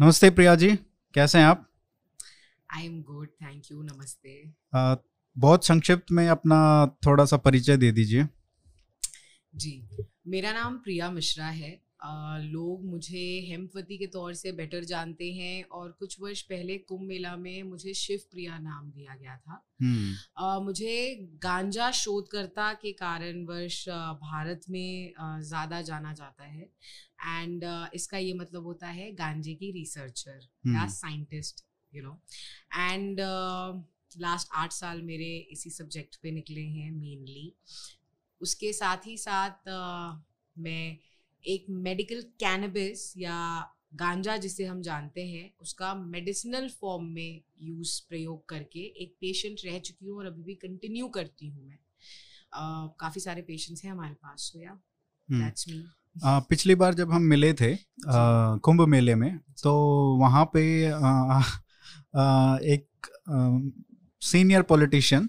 नमस्ते प्रिया जी कैसे हैं आप? I am good thank you नमस्ते। बहुत संक्षिप्त में अपना थोड़ा सा परिचय दे दीजिए। जी मेरा नाम प्रिया मिश्रा है। लोग मुझे हेमवती के तौर से बेटर जानते हैं और कुछ वर्ष पहले कुंभ मेला में मुझे शिव प्रिया नाम दिया गया था। uh, मुझे गांजा शोधकर्ता के कारणवश भारत में ज़्यादा जाना जाता है। एंड इसका ये मतलब होता है गांजे की रिसर्चर या scientist you know and last आठ साल मेरे इसी सब्जेक्ट पे निकले हैं मेनली उसके साथ ही साथ uh, मैं एक मेडिकल कैनबिस या गांजा जिसे हम जानते हैं उसका मेडिसिनल फॉर्म में यूज़ प्रयोग करके एक पेशेंट रह चुकी हूँ और अभी भी कंटिन्यू करती हूँ मैं। uh, काफ़ी सारे पेशेंट्स हैं हमारे पास तो या दैट्स मी पिछली बार जब हम मिले थे कुंभ मेले में तो वहाँ पे आ, आ, एक सीनियर पॉलिटिशियन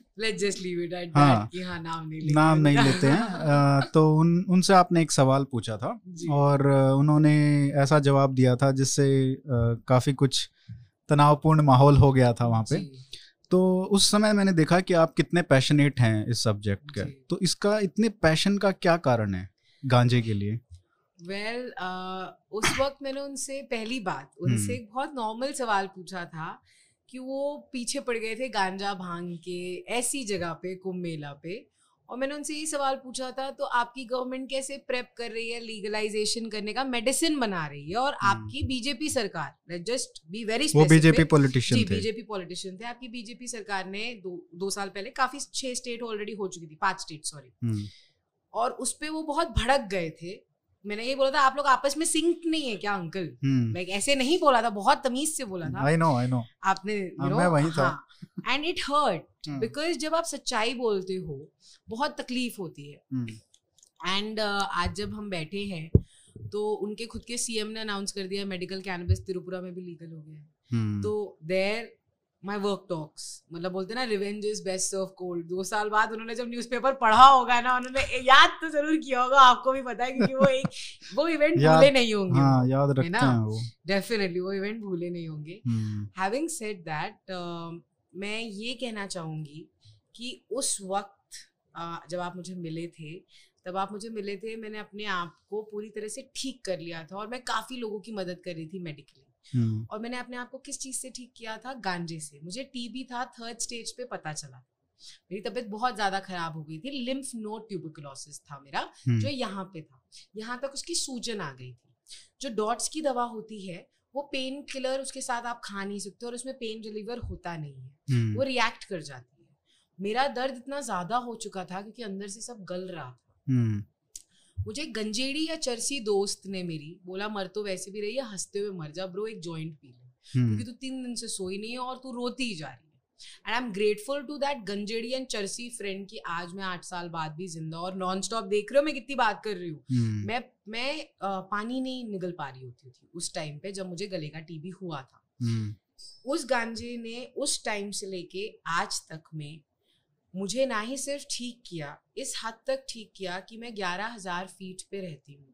हाँ, हाँ नाम नहीं लेते नाम नहीं लेते हैं। तो उन उनसे आपने एक सवाल पूछा था और उन्होंने ऐसा जवाब दिया था जिससे काफ़ी कुछ तनावपूर्ण माहौल हो गया था वहाँ पे। तो उस समय मैंने देखा कि आप कितने पैशनेट हैं इस सब्जेक्ट के। तो इसका इतने पैशन का क्या कारण है गांजे के लिए? वेल well, uh, उस वक्त मैंने उनसे पहली बात उनसे एक बहुत नॉर्मल सवाल पूछा था कि वो पीछे पड़ गए थे गांजा भाँग के ऐसी जगह पे कुंभ मेला पे। और मैंने उनसे ये सवाल पूछा था तो आपकी गवर्नमेंट कैसे प्रेप कर रही है लीगलाइजेशन करने का? मेडिसिन बना रही है और हम्म। आपकी बीजेपी सरकार जस्ट बी वेरी वो बीजेपी पॉलिटिशियन जी बीजेपी पॉलिटिशियन थे। आपकी बीजेपी सरकार ने दो दो साल पहले काफ़ी छह स्टेट ऑलरेडी हो चुकी थी पाँच स्टेट सॉरी हम्म। और उस पर वो बहुत भड़क गए थे। मैंने ये बोला था आप लोग आपस में सिंक नहीं है क्या अंकल लाइक hmm. ऐसे नहीं बोला था बहुत तमीज से बोला था। आई नो आई नो आपने नो मैं वही था। एंड इट हर्ट बिकॉज़ जब आप सच्चाई बोलते हो बहुत तकलीफ़ होती है। And hmm. uh, आज जब हम बैठे हैं तो उनके खुद के सीएम ने अनाउंस कर दिया मेडिकल कैनबिस त्रिपुरा में भी लीगल हो गया है। hmm. तो देर माई वर्क टॉक्स मतलब बोलते ना revenge is best serve cold दो साल बाद उन्होंने जब न्यूज़पेपर पढ़ा होगा ना उन्होंने याद तो ज़रूर किया होगा आपको भी पता है क्योंकि वो एक वो इवेंट भूले नहीं होंगे। हाँ, याद रखते हैं वो। डेफिनेटली वो इवेंट भूले नहीं होंगे। हैविंग सेड दैट मैं ये कहना चाहूँगी कि उस वक्त uh, जब आप मुझे मिले थे तब आप मुझे मिले थे मैंने अपने आप को पूरी तरह से ठीक कर लिया था और मैं काफ़ी लोगों की मदद कर रही थी मेडिकली हम्म। और मैंने अपने आप को किस चीज़ से ठीक किया था? गांजे से। मुझे टीबी था थर्ड स्टेज पे पता चला। मेरी तबीयत बहुत ज़्यादा खराब हो गई थी। लिम्फ नोड ट्यूबिकुलोसिस था मेरा हम्म। जो यहाँ पे था। यहाँ तक उसकी सूजन आ गई थी। जो डॉट्स की दवा होती है वो पेन किलर उसके साथ आप खा नहीं सकते और उसमें पेन डिलीवर होता नहीं है। हम्म। वो रिएक्ट कर जाती है। मेरा दर्द इतना ज़्यादा हो चुका था क्योंकि अंदर से सब गल रहा था। मुझे गंजेड़ी या चरसी दोस्त ने मेरी बोला मर तो वैसे भी रही है हँसते हुए मर जा ब्रो एक जॉइंट पी ले हम्म। क्योंकि तू तीन दिन से सोई नहीं है और तू रोती ही जा रही है and I am grateful to that गंजेड़ी and चरसी फ्रेंड की आज मैं आठ साल बाद भी ज़िंदा और नॉन स्टॉप देख रहे हो मैं कितनी बात कर रही हूँ hmm. मैं मैं आ, पानी नहीं निगल पा रही होती थी उस टाइम पे जब मुझे गले का टीबी हुआ था hmm. उस गांजे ने उस टाइम से लेके आज तक में मुझे ना ही सिर्फ़ ठीक किया, इस हद तक ठीक किया कि मैं ग्यारह हज़ार फीट पे रहती हूँ।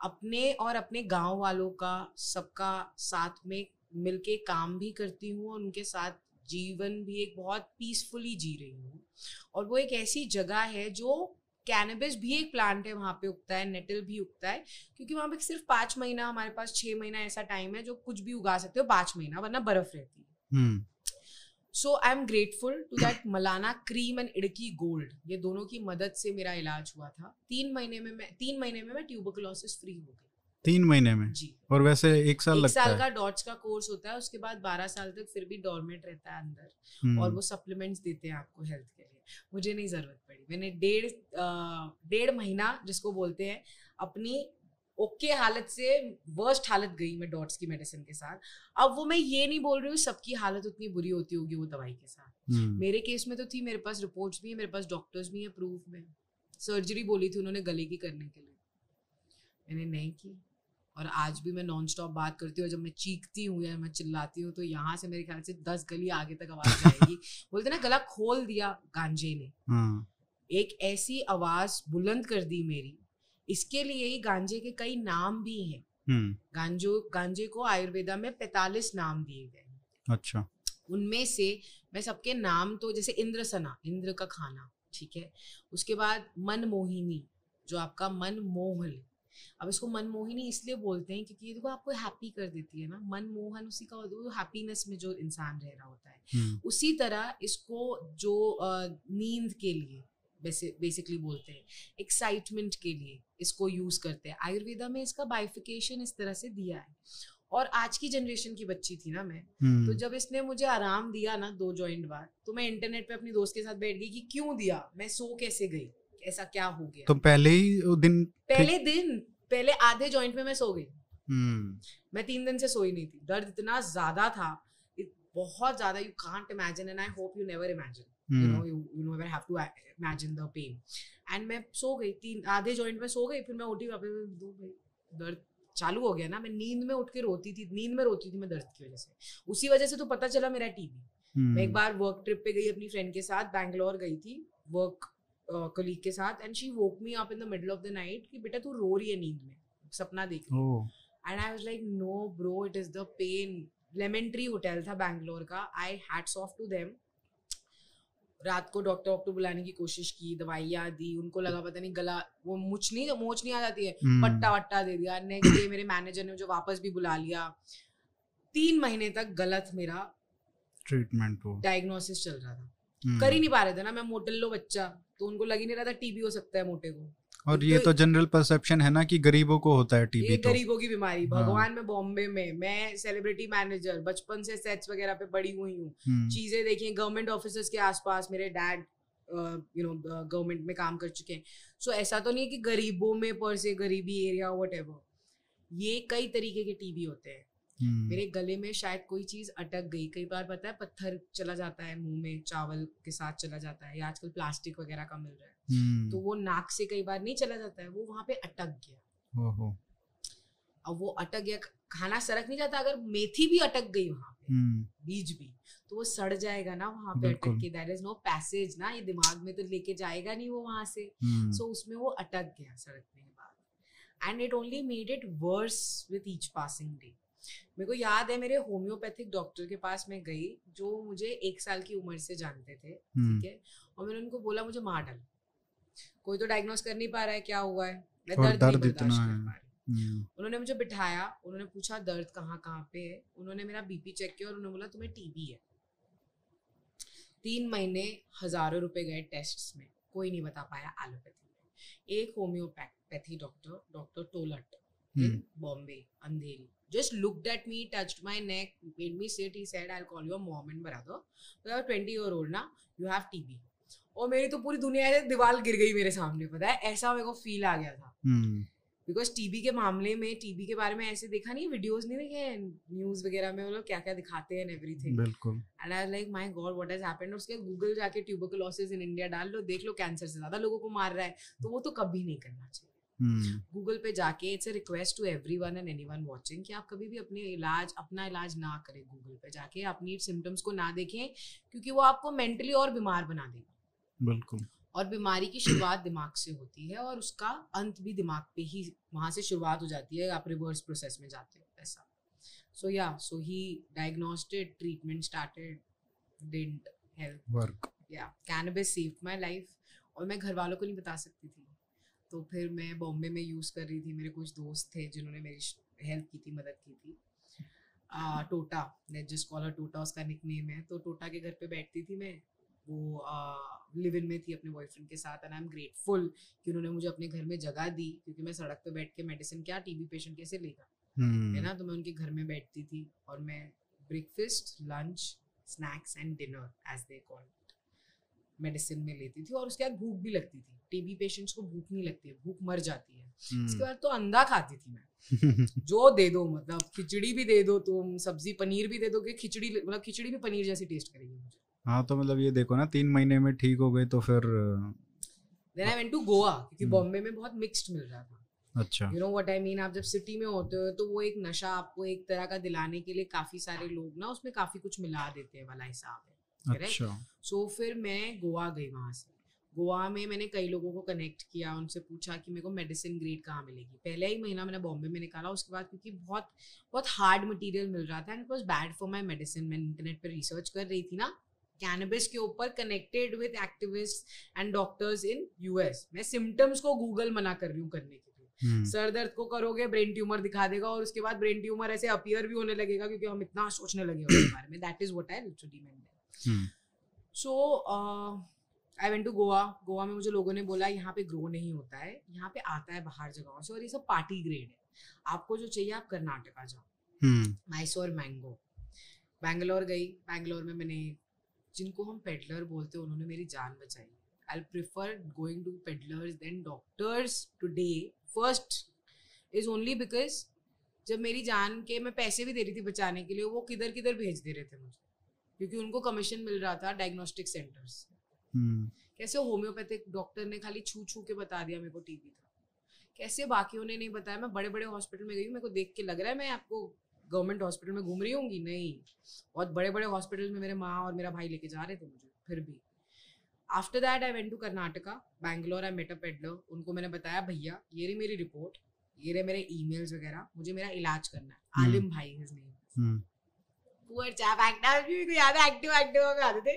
अपने और अपने गाँव वालों का, सबका साथ में मिलके काम भी करती हूँ और उनके साथ जीवन भी एक बहुत पीसफुली जी रही हूँ। और वो एक ऐसी जगह है जो कैनबिस भी एक प्लांट है, वहाँ पे उगता है नेटल भी उगता है, क्योंकि वहाँ पे सिर्फ़ पाँच महीना, हमारे पास छः महीना ऐसा टाइम है जो कुछ भी उगा सकते हो, पाँच महीना, वरना बर्फ़ रहती है। हम्म। So I am grateful to that Malana cream and Idukki gold ये दोनों की मदद से मेरा इलाज हुआ था। तीन महीने में मैं तीन महीने में मैं ट्यूबरकुलोसिस फ्री हो गई। तीन महीने में? जी। और वैसे एक साल एक लगता साल है। का डॉट्स का कोर्स होता है उसके बाद बारह साल तक फिर भी डॉर्मेंट रहता है अंदर। हम्म। और वो सप्लीमेंट्स देते हैं आपको हेल्थ के लिए। मुझे नहीं ज़रूरत पड़ी। मैंने डेढ़ डेढ़ महीना जिसको बोलते हैं अपनी ओके हालत से वर्स्ट हालत गई मैं डॉट्स की मेडिसिन के साथ। अब वो मैं ये नहीं बोल रही हूँ सबकी हालत उतनी बुरी होती होगी वो दवाई के साथ। hmm. मेरे केस में तो थी मेरे पास रिपोर्ट्स भी है मेरे पास डॉक्टर्स भी हैं प्रूफ में। सर्जरी बोली थी उन्होंने गले की करने के लिए। मैंने नहीं की। और आज भी मैं नॉन स्टॉप बात करती हूँ जब मैं चीखती हूँ या मैं चिल्लाती हूँ तो यहाँ से मेरे ख्याल से दस गली आगे तक आवाज़ आएगी बोलते ना गला खोल दिया गांजे ने। hmm. एक ऐसी आवाज़ बुलंद कर दी मेरी इसके लिए ही गांजे के कई नाम भी हैं। हम्म। गांजो गांजे को आयुर्वेदा में पैतालीस नाम दिए गए अच्छा। उनमें से मैं सबके नाम तो जैसे इंद्र सना इंद्र का खाना ठीक है? उसके बाद मन मोहिनी जो आपका मन मोह ले अब इसको मनमोहिनी इसलिए बोलते हैं क्योंकि ये देखो आपको हैप्पी कर देती है ना। मनमोहन उसी का वो हैप्पीनेस में जो इंसान रह रहा होता है। हम्म, उसी तरह इसको जो नींद के लिए बेसिकली बोलते हैं एक्साइटमेंट के लिए इसको यूज़ करते हैं। आयुर्वेदा में इसका बाइफिकेशन इस तरह से दिया है। और आज की जनरेशन की बच्ची थी ना मैं तो हम्म, जब इसने मुझे आराम दिया ना दो जॉइंट बाद तो मैं इंटरनेट पे अपनी दोस्त के साथ बैठ गई कि क्यों दिया? मैं सो कैसे गई? ऐसा क्या हो गया? तो पहले ही दिन पहले दिन पहले आधे जॉइंट में मैं सो गई। हम्म, मैं तीन दिन से सोई नहीं थी। दर्द इतना ज़्यादा था बहुत ज़्यादा you can't imagine and I hope you never imagine you know you you never have to imagine the pain and मैं सो गई तीन आधे जॉइंट में सो गई फिर मैं उठी वापस दो भाई दर्द चालू हो गया ना। मैं नींद में उठ के रोती थी नींद में रोती थी मैं दर्द की वजह से। उसी वजह से तो पता चला मेरा टीबी मैं एक हम्म, बार वर्क ट्रिप पे गई अपनी फ्रेंड के साथ बैंगलोर गई थी वर्क कलीग के साथ and she woke me up in the middle of the night कि बेटा तू रो रही है नींद में सपना देख रही and I was like no bro it is the pain Lemon Tree Hotel था बैंगलोर का I hats off to them रात को डॉक्टर वॉक्टर बुलाने की कोशिश की दवाइयाँ दी उनको लगा पता नहीं गला वो मुछ नहीं मोच नहीं आ जाती है हम्म, पट्टा वट्टा दे दिया नेक्स्ट डे मेरे मैनेजर ने मुझे वापस भी बुला लिया। तीन महीने तक गलत मेरा ट्रीटमेंट हो डायग्नोसिस चल रहा था। हम्म, कर ही नहीं पा रहे थे ना मैं मोटल्लो बच्चा तो उनको लग ही नहीं रहा था टीबी हो सकता है मोटे को। और ये तो जनरल परसेप्शन है ना कि गरीबों को होता है टीबी तो। गरीबों की बीमारी हाँ। भगवान में बॉम्बे में मैं सेलिब्रिटी मैनेजर बचपन से सेट्स वगैरह पे पड़ी हुई हूँ। हम्म, चीज़ें देखिए गवर्नमेंट ऑफिसर्स के आसपास मेरे डैड यू नो गवर्नमेंट में काम कर चुके हैं। सो ऐसा तो नहीं है कि गरीबों में पर से गरीबी एरिया वट ये कई तरीके के टीबी होते हैं। मेरे गले में शायद कोई चीज़ अटक गई। कई बार पता है पत्थर चला जाता है मुँह में चावल के साथ चला जाता है या आजकल प्लास्टिक वगैरह का मिल रहा है। हम्म, तो वो नाक से कई बार नहीं चला जाता है वो वहाँ पे अटक गया। अब वो अटक गया खाना सरक नहीं जाता अगर मेथी भी अटक गई वहाँ पे हम्म, बीज भी तो वो सड़ जाएगा ना वहाँ पे अटक के। दैट इज़ नो पैसेज ना ये दिमाग में तो लेके जाएगा नहीं वो वहाँ से। हम्म, सो उसमें वो अटक गया सड़कने के बाद। And it only made it worse with each passing day मेरे को याद है मेरे होम्योपैथिक डॉक्टर के पास मैं गई जो मुझे एक साल की उम्र से जानते थे हम्म, ठीक है? और मैंने उनको बोला मुझे मार डाल। कोई तो डायग्नोस कर नहीं पा रहा है क्या हुआ है? मैं और दर्द नहीं इतना है। हम्म, उन्होंने मुझे बिठाया उन्होंने पूछा दर्द कहाँ कहाँ पे है? उन्होंने मेरा बीपी चेक किया और उन्होंने बोला तुम्हें टीबी है। तीन महीने हज़ारों रुपए गए टेस्ट में कोई नहीं बता पाया एलोपैथी में। एक homeopathy doctor doctor told in hmm, Bombay Andheri just looked at me touched my neck made me sit. He said i'll call your mom and brother. So you're 20 year old ना you have tb और मेरी तो पूरी दुनिया से दीवार गिर गई मेरे सामने पता है? ऐसा मेरे को फील आ गया था। बिकॉज़ टीबी के मामले में टीबी के बारे में ऐसे देखा नहीं वीडियोस नहीं देखे न्यूज़ वगैरह में वो लोग क्या क्या दिखाते हैं एवरीथिंग बिल्कुल। And I like my god what has happened उसके गूगल जाके ट्यूबरकुलोसिस इन इंडिया डाल लो देख लो कैंसर से ज़्यादा लोगों को मार रहा है। तो वो तो कभी नहीं करना चाहिए। गूगल पे जाके it's a request to everyone and anyone watching कि आप कभी भी अपने इलाज अपना इलाज ना करें गूगल पे जाके अपनी सिम्टम्स को ना देखें क्योंकि वो आपको मेंटली और बीमार बना देगा। बिल्कुल। और बीमारी की शुरुआत दिमाग से होती है और उसका अंत भी दिमाग पे ही वहाँ से शुरुआत हो जाती है आप रिवर्स प्रोसेस में जाते हो ऐसा। So yeah so he diagnosed it treatment started didn't help work yeah cannabis saved my life और मैं घर वालों को नहीं बता सकती थी। तो फिर मैं बॉम्बे में यूज़ कर रही थी मेरे कुछ दोस्त थे जिन्होंने मेरी हेल्प की थी मदद की थी। आ, टोटा लेट जस्ट कॉल टोटा उसका निक नेम है। तो टोटा के घर पे बैठती थी मैं। वो लिव इन में थी अपने बॉयफ्रेंड के साथ एंड आई एम ग्रेटफुल कि उन्होंने मुझे अपने घर में जगह दी क्योंकि मैं सड़क पे बैठ के मेडिसिन क्या टीबी पेशेंट कैसे लेगा? है हम्म, ना? तो मैं उनके घर में बैठती थी और मैं breakfast lunch snacks and dinner as they call medicine में लेती थी और उसके बाद भूख भी लगती थी। टीबी पेशेंट्स को भूख नहीं लगती है भूख मर जाती है। इसके हम्म, बाद तो अंडा खाती थी मैं। जो दे दो मतलब खिचड़ी भी दे दो तुम सब्ज़ी पनीर भी दे दो कि खिचड़ी मतलब खिचड़ी भी पनीर जैसी टेस्ट करेगी मुझे। हाँ तो मतलब ये देखो ना तीन महीने में ठीक हो गए तो फिर then I went to Goa क्योंकि हम्म। बॉम्बे में बहुत मिक्स्ड मिल रहा था। अच्छा। You know what I mean आप जब सिटी में होते हो तो वो एक नशा आपको एक तरह का दिलाने के लिए काफ़ी सारे लोग ना उसमें काफ़ी कुछ मिला देते हैं वाला हिसाब है। Correct? अच्छा। सो फिर मैं गोवा गई वहाँ से। गोवा में मैंने कई लोगों को कनेक्ट किया उनसे पूछा कि मेरे को मेडिसिन ग्रेड कहाँ मिलेगी। पहले ही महीना मैंने बॉम्बे में निकाला उसके बाद क्योंकि बहुत बहुत हार्ड मटेरियल मिल रहा था and it was bad for my medicine मैं इंटरनेट पर रिसर्च कर रही थी ना कैनबिस के ऊपर connected with activist and doctors in US मैं सिम्टम्स को गूगल मना कर रही हूँ करने के लिए। hmm. सर दर्द को करोगे ब्रेन ट्यूमर दिखा देगा और उसके बाद ब्रेन ट्यूमर ऐसे अपियर भी होने लगेगा क्योंकि हम इतना सोचने लगे उसके बारे में। That is what I literally meant so I went to Goa Goa में मुझे लोगों ने बोला यहाँ पे ग्रो नहीं होता है यहाँ पे आता है बाहर जगहों से और ये सब पार्टी ग्रेड है। आपको जो चाहिए आप कर्नाटका जाओ। मैसूर मैंगो बैंगलोर गई। बैंगलोर में मैंने जिनको हम पेडलर बोलते हैं उन्होंने मेरी जान बचाई। I prefer going to peddlers then doctors today first is only because जब मेरी जान के मैं पैसे भी दे रही थी बचाने के लिए वो किधर किधर भेज दे रहे थे मुझे। क्योंकि उनको कमीशन मिल रहा था डायग्नोस्टिक सेंटर्स hmm. कैसे होम्योपैथिक डॉक्टर ने खाली छू छू के बता दिया मेरे को टीबी था? कैसे बाकियों ने नहीं बताया? मैं बड़े बड़े हॉस्पिटल में गई हूँ मेरे को देख के लग रहा है मैं आपको गवर्नमेंट हॉस्पिटल में घूम रही होंगी? नहीं। बहुत बड़े बड़े हॉस्पिटल में मेरे माँ और मेरा भाई लेके जा रहे थे मुझे फिर भी। After that I went to Karnataka Bangalore I met a peddler उनको मैंने बताया भैया ये रही मेरी रिपोर्ट ये रहे मेरे ईमेल्स वगैरह मुझे मेरा इलाज करना है। हम्म। आलिम भाई हिज नेम पुअर चैप याद है एक्टिव एक्टिव में आते थे।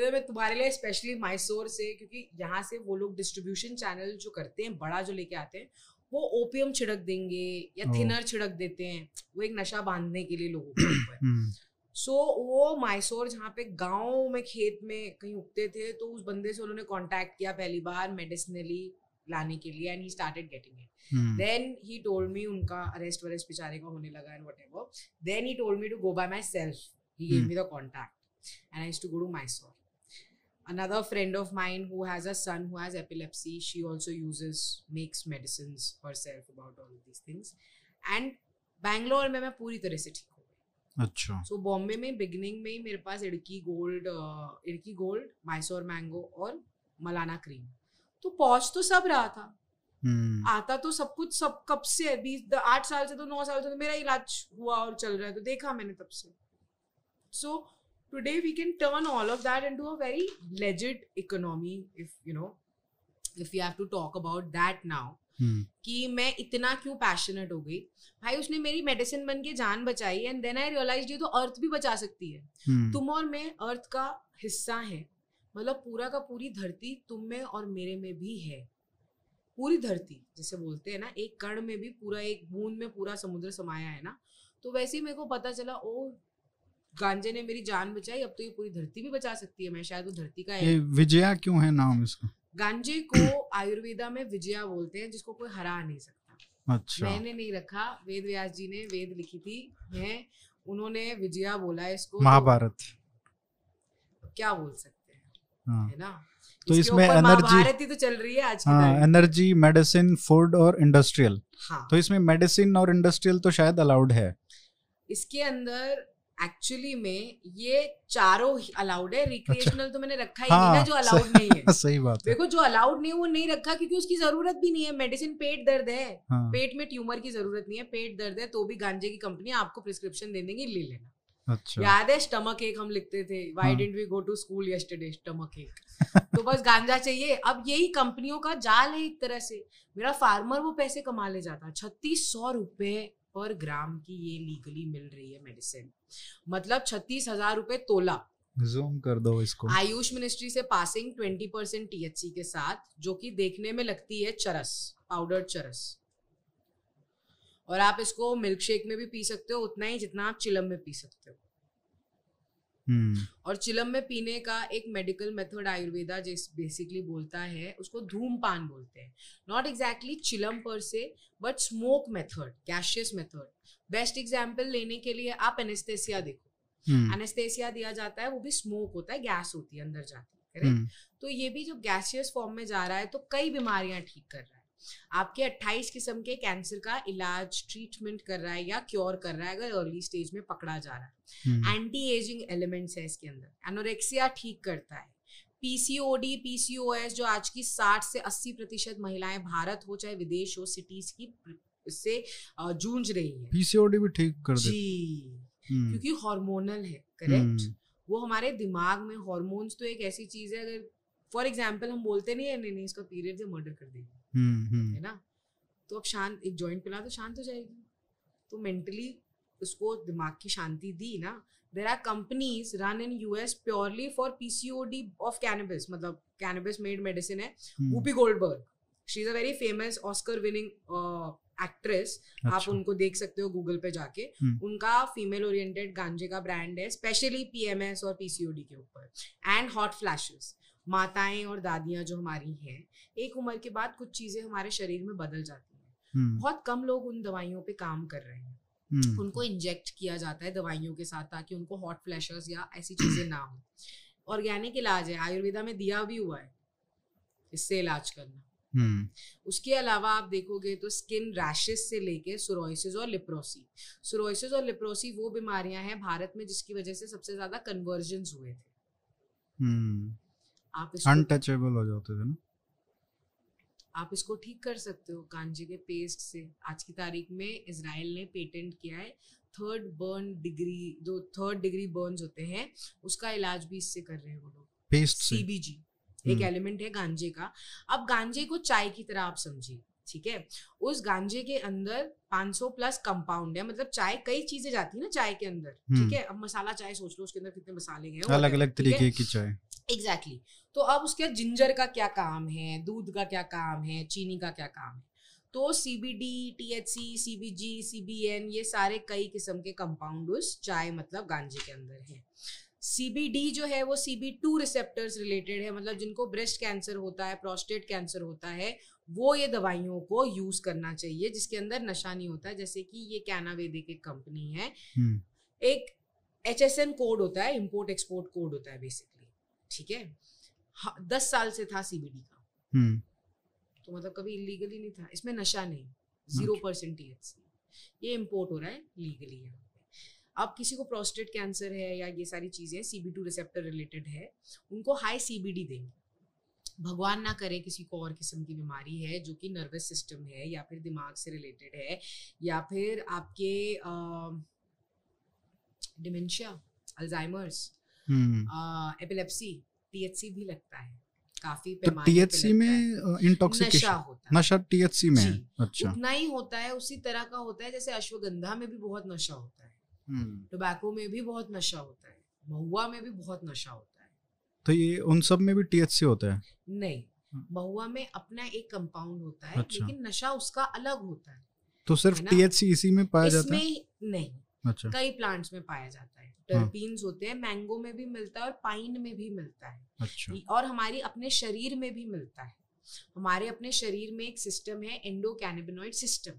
तो मैं तुम्हारे लिए स्पेशली मैसूर से क्योंकि यहाँ से वो लोग डिस्ट्रीब्यूशन चैनल जो करते हैं बड़ा जो लेके आते हैं वो ओपियम छिड़क देंगे या थिनर छिड़क देते हैं वो एक नशा बांधने के लिए लोगों के ऊपर। सो हम्म। so, वो मैसूर जहाँ पे गाँव में खेत में कहीं उगते थे तो उस बंदे से उन्होंने कांटेक्ट किया पहली बार मेडिसिनली लाने के लिए and he started getting it then he told me उनका अरेस्ट वरेस्ट बेचारे का होने लगा and whatever then he told me to go by myself he give me the contact and I to go to Mysore another friend of mine who has a son who has epilepsy she also uses makes medicines herself about all of these things. And Bangalore में मैं पूरी तरह से ठीक हो गई। अच्छा। सो so, Bombay में बिगनिंग में ही मेरे पास Idukki gold Idukki gold Mysore mango और मलाना क्रीम तो पहुँच तो सब रहा था hmm. आता तो सब कुछ सब कब से बीस आठ साल से तो नौ साल से तो मेरा इलाज हुआ और चल रहा है तो देखा मैंने तब से सो so, today we can turn all of that into a very legit economy if you know if we have to talk about that now Hmm. कि मैं इतना क्यों पैशनेट हो गई भाई उसने मेरी मेडिसिन बन के जान बचाई एंड देन आई रियलाइज़ ये तो अर्थ भी बचा सकती है hmm. तुम और मैं अर्थ का हिस्सा है मतलब पूरा का पूरी धरती तुम में और मेरे में भी है। पूरी धरती जैसे बोलते हैं ना एक कण में भी पूरा एक बूंद में पूरा समुद्र समाया है ना तो वैसे ही मेरे को पता चला ओ गांजे ने मेरी जान बचाई अब तो ये पूरी धरती भी बचा सकती है मैं शायद वो धरती का ये विजया क्यों है नाम इसका? गांजे को आयुर्वेदा में विजया बोलते हैं जिसको कोई हरा नहीं सकता। अच्छा। मैंने नहीं रखा वेद व्यास जी ने वेद लिखी थी है उन्होंने विजया बोला इसको तो महाभारत। तो क्या बोल सकते हैं। ना? तो इसमें एनर्जी तो चल रही है आज हाँ, एनर्जी मेडिसिन फ़ूड और इंडस्ट्रियल हाँ. तो इसमें मेडिसिन और इंडस्ट्रियल तो शायद अलाउड है। इसके अंदर एक्चुअली में ये चारों अलाउड है। रिक्रिएशनल अच्छा। तो मैंने रखा ही हाँ, नहीं ना जो अलाउड नहीं है। सही बात देखो जो अलाउड नहीं वो नहीं रखा क्योंकि उसकी ज़रूरत भी नहीं है। मेडिसिन पेट दर्द है। हाँ. पेट में ट्यूमर की ज़रूरत नहीं है पेट दर्द है तो भी गांजे की कंपनी आपको प्रिस्क्रिप्शन दे देंगी ले लेना। अच्छा। याद है स्टमक एक हम लिखते थे। Why didn't we go to school yesterday stomach एक तो बस गांजा चाहिए। अब यही कंपनियों का जाल है एक तरह से। मेरा फार्मर वो पैसे कमा ले जाता। छत्तीस सौ रुपए पर ग्राम की ये लीगली मिल रही है मेडिसिन मतलब छत्तीस हज़ार रुपए तोला। जूम कर दो इसको। आयुष मिनिस्ट्री से पासिंग ट्वेंटी परसेंट टीएचसी के साथ जो कि देखने में लगती है चरस पाउडर चरस। और आप इसको मिल्क शेक में भी पी सकते हो उतना ही जितना आप चिलम में पी सकते हो Hmm. और चिलम में पीने का एक मेडिकल मेथड आयुर्वेदा जिस बेसिकली बोलता है उसको धूमपान बोलते हैं नॉट एग्जैक्टली चिलम पर से but smoke method gaseous method best example लेने के लिए आप एनेस्थेसिया देखो एनेस्थेसिया hmm. दिया जाता है वो भी स्मोक होता है गैस होती है अंदर जाती है करेक्ट hmm. तो ये भी जो गैसियस फॉर्म में जा रहा है तो कई बीमारियाँ ठीक कर रहा है आपके 28 किस्म के कैंसर का इलाज ट्रीटमेंट कर रहा है या क्योर कर रहा है अगर अर्ली स्टेज में पकड़ा जा रहा है। एंटी एजिंग एलिमेंट्स है इसके अंदर। एनोरेक्सिया ठीक करता है। पीसीओडी पीसीओएस जो आज की 60 से 80 प्रतिशत महिलाएँ भारत हो चाहे विदेश हो सिटीज़ की इससे जूझ रही है। पीसीओडी भी ठीक कर दे। जी। हम्म। क्योंकि हार्मोनल है करेक्ट हम्म। वो हमारे दिमाग में हार्मोन्स तो एक ऐसी चीज़ है अगर फॉर एग्ज़ाम्पल हम बोलते नहीं है नहीं नहीं इसका पीरियड है मर्डर कर देगी। है ना? तो अब शांत एक जॉइंट पिला तो शांत हो जाएगी। तो मेंटली उसको दिमाग की शांति दी ना। There are companies run in US purely for PCOD of cannabis मतलब कैनबिस मेड मेडिसिन है। Whoopi Goldberg she is a very famous Oscar winning actress अच्छा. आप उनको देख सकते हो गूगल पे जाके। उनका फीमेल ओरिएंटेड गांजे का ब्रांड है स्पेशली पीएमएस और पीसीओडी के ऊपर। एंड हॉट फ्लैशेस माताएँ और दादियाँ जो हमारी हैं एक उम्र के बाद कुछ चीज़ें हमारे शरीर में बदल जाती हैं। बहुत कम लोग उन दवाइयों पे काम कर रहे हैं। Hmm. उनको इंजेक्ट किया जाता है दवाइयों के साथ ताकि उनको हॉट फ्लैशर्स या ऐसी चीज़ें ना हो। ऑर्गेनिक इलाज है आयुर्वेदा में दिया भी हुआ है इससे इलाज करना। Hmm. उसके अलावा आप देखोगे तो स्किन रैशेस से लेके सुरोसिस और लिप्रोसी सुरोसिस और लिप्रोसी वो बीमारियाँ हैं भारत में जिसकी वजह से सबसे ज़्यादा कन्वर्जन हुए थे. आप अनटचेबल हो जाते थे ना? आप इसको ठीक कर सकते हो कांजे के पेस्ट से। आज की तारीख में इसराइल ने पेटेंट किया है थर्ड बर्न डिग्री जो थर्ड डिग्री बर्न्स होते हैं उसका इलाज भी इससे कर रहे हैं वो लोग। पेस्ट सीबीजी एक एलिमेंट हम्म। है गांजे का। अब गांजे को चाय की तरह आप समझिए ठीक है? उस गांजे के अंदर 500 प्लस कंपाउंड है मतलब चाय कई चीज़ें जाती है ना चाय के अंदर ठीक हम्म। है? अब मसाला चाय सोच लो उसके अंदर कितने मसाले हैं अलग अलग तरीके की चाय। Exactly exactly. तो अब उसके जिंजर का क्या काम है? दूध का क्या काम है? चीनी का क्या काम है? तो सीबीडी सी बी एन ये सारे कई किस्म के कंपाउंड उस चाय मतलब गांजे के अंदर है। सीबीडी जो है वो सीबी टू रिसेप्टर्स रिलेटेड है मतलब जिनको ब्रेस्ट कैंसर होता है प्रोस्टेट कैंसर होता है वो ये दवाइयों को यूज़ करना चाहिए जिसके अंदर नशा नहीं होता है जैसे कि ये कैना वेदिक एक कंपनी है। हम्म। एक एच एस एन कोड होता है इम्पोर्ट एक्सपोर्ट कोड होता है बेसिकली ठीक है? हाँ, दस साल से था सीबीडी का। हम्म। तो मतलब कभी इलीगली नहीं था। इसमें नशा नहीं। ज़ीरो परसेंट ये इम्पोर्ट हो रहा है लीगली यहाँ अब किसी को प्रोस्टेट कैंसर है या ये सारी चीज़ें C B two receptor related है उनको हाई सी बी डी देंगे। भगवान ना करे किसी को और किस्म की बीमारी है जो कि नर्वस सिस्टम है या फिर दिमाग से रिलेटेड है या फिर आपके डिमेंशिया अल्जाइमर्स एपिलेप्सी टीएचसी भी लगता है। काफ़ी तो टीएचसी में इंटॉक्सिकेशन नशा होता है। नशा टीएचसी में अच्छा। उतना ही होता है उसी तरह का होता है जैसे अश्वगंधा में भी बहुत नशा होता है। टोबैको हम्म। में भी बहुत नशा होता है। महुआ में भी बहुत नशा होता है। तो ये उन सब में भी टीएचसी होता है? नहीं हाँ। महुआ में अपना एक कंपाउंड होता है अच्छा। लेकिन नशा उसका अलग होता है। तो सिर्फ़ टीएचसी इसी में पाया जाता है नहीं। अच्छा। कई प्लांट्स में पाया जाता है। टर्पीन्स हाँ। होते हैं मैंगो में भी मिलता है और पाइन में भी मिलता है। अच्छा। और हमारी अपने शरीर में भी मिलता है। हमारे अपने शरीर में एक सिस्टम है एंडोकैनिबिनोइड सिस्टम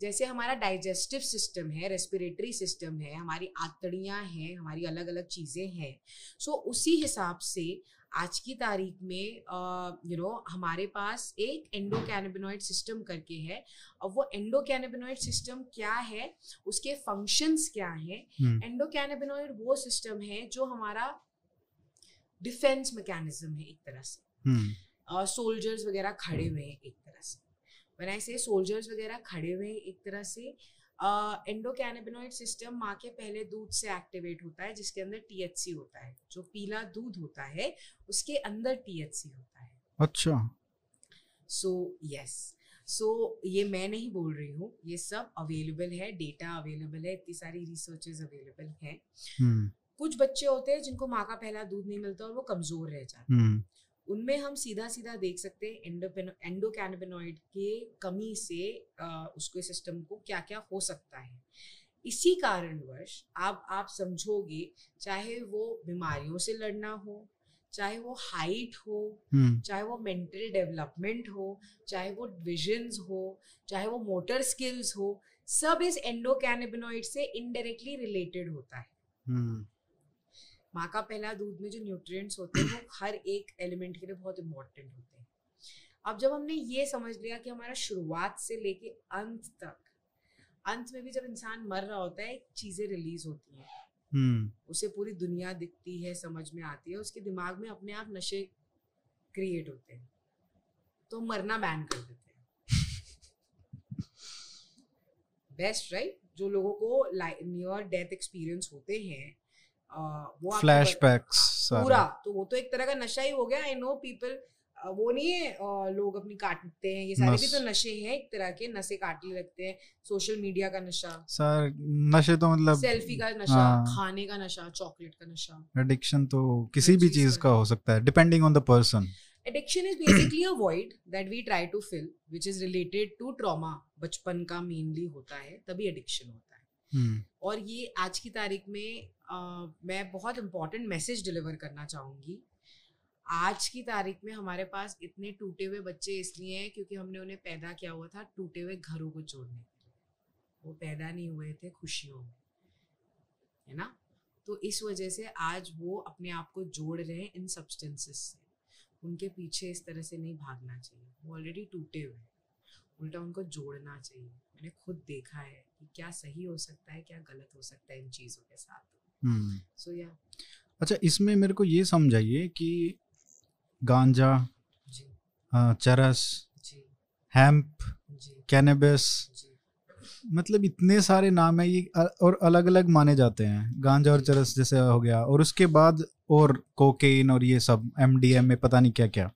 जैसे हमारा डाइजेस्टिव सिस्टम है रेस्पिरेटरी सिस्टम है हमारी आतड़ियाँ हैं हमारी अलग अलग चीज़ें हैं। सो so, उसी हिसाब से आज की तारीख में यू नो हमारे पास एक एंडोकैनिबिनोइड सिस्टम करके है। अब वो एंडोकैनिबिनोइड सिस्टम क्या है? उसके फ़ंक्शंस क्या है? एंडोकैनिबिनोइड हम्म। वो सिस्टम है जो हमारा डिफेंस मैकेनिज्म है एक तरह से। हम्म। सोल्जर्स वगैरह खड़े हुए हैं एक तरह से। आई से सोल्जर्स वगैरह खड़े हुए हैं एक तरह से एंडोकैनेबिनोइड सिस्टम माँ के पहले दूध से एक्टिवेट होता है जिसके अंदर टीएचसी होता है। जो पीला दूध होता है उसके अंदर टीएचसी होता है। अच्छा। सो यस सो ये मैं नहीं बोल रही हूँ। ये सब अवेलेबल है डेटा अवेलेबल है इतनी सारी रिसर्चेज अवेलेबल हैं। hmm. कुछ बच्चे होते हैं जिनको माँ का पहला दूध नहीं मिलता और वो कमज़ोर रह जाते हैं। hmm. उनमें हम सीधा सीधा देख सकते हैं एंडोकैनबिनॉइड के कमी से उसके सिस्टम को क्या क्या हो सकता है इसी कारणवश आप आप समझोगे चाहे वो बीमारियों से लड़ना हो चाहे वो हाइट हो हम्म। चाहे वो मेंटल डेवलपमेंट हो चाहे वो विजन्स हो चाहे वो मोटर स्किल्स हो सब इस एंडोकैनबिनॉइड से इनडायरेक्टली रिलेटेड होता है हम्म। माँ का पहला दूध में जो न्यूट्रिएंट्स होते हैं वो हर एक एलिमेंट के लिए बहुत इंपॉर्टेंट होते हैं अब जब हमने ये समझ लिया कि हमारा शुरुआत से लेके अंत तक अंत में भी जब इंसान मर रहा होता है चीज़ें रिलीज़ होती हैं hmm. उसे पूरी दुनिया दिखती है समझ में आती है उसके दिमाग में अपने आप नशे क्रिएट होते हैं तो मरना बैन कर देते हैं बेस्ट राइट right? जो लोगों को नियर डेथ एक्सपीरियंस होते हैं वो फ्लैशबैक्स पूरा। तो वो तो एक तरह का नशा ही हो गया आई नो पीपल वो नहीं है लोग अपनी काटते हैं ये सारे भी तो नशे हैं एक तरह के नशे काटने लगते हैं सोशल मीडिया का नशा। सर नशे तो मतलब सेल्फी का नशा हाँ, खाने का नशा चॉकलेट का नशा। एडिक्शन तो किसी भी चीज़ का हो सकता है depending on the person addiction is basically a void that we try to fill which is related to trauma बचपन का मेनली होता है तभी एडिक्शन होता है. और ये आज की तारीख में आ, मैं बहुत इम्पोर्टेंट मैसेज डिलीवर करना चाहूँगी। आज की तारीख में हमारे पास इतने टूटे हुए बच्चे इसलिए हैं क्योंकि हमने उन्हें पैदा किया हुआ था टूटे हुए घरों को जोड़ने के लिए। वो पैदा नहीं हुए थे खुशियों में है ना? तो इस वजह से आज वो अपने आप को जोड़ रहे हैं इन सब्सटेंसेस से। उनके पीछे इस तरह से नहीं भागना चाहिए। वो ऑलरेडी टूटे हुए हैं। उल्टा उनको जोड़ना चाहिए। मैंने खुद देखा है कि क्या सही हो सकता है क्या गलत हो सकता है इन चीज़ों के साथ। सो हम्म। so, या yeah. अच्छा इसमें मेरे को ये समझाइए कि गांजा चरस हेम्प कैनबिस मतलब इतने सारे नाम है ये और अलग अलग माने जाते हैं। गांजा और चरस जैसे हो गया और उसके बाद और कोकेन और ये सब एम डी एम में पता नहीं क्या क्या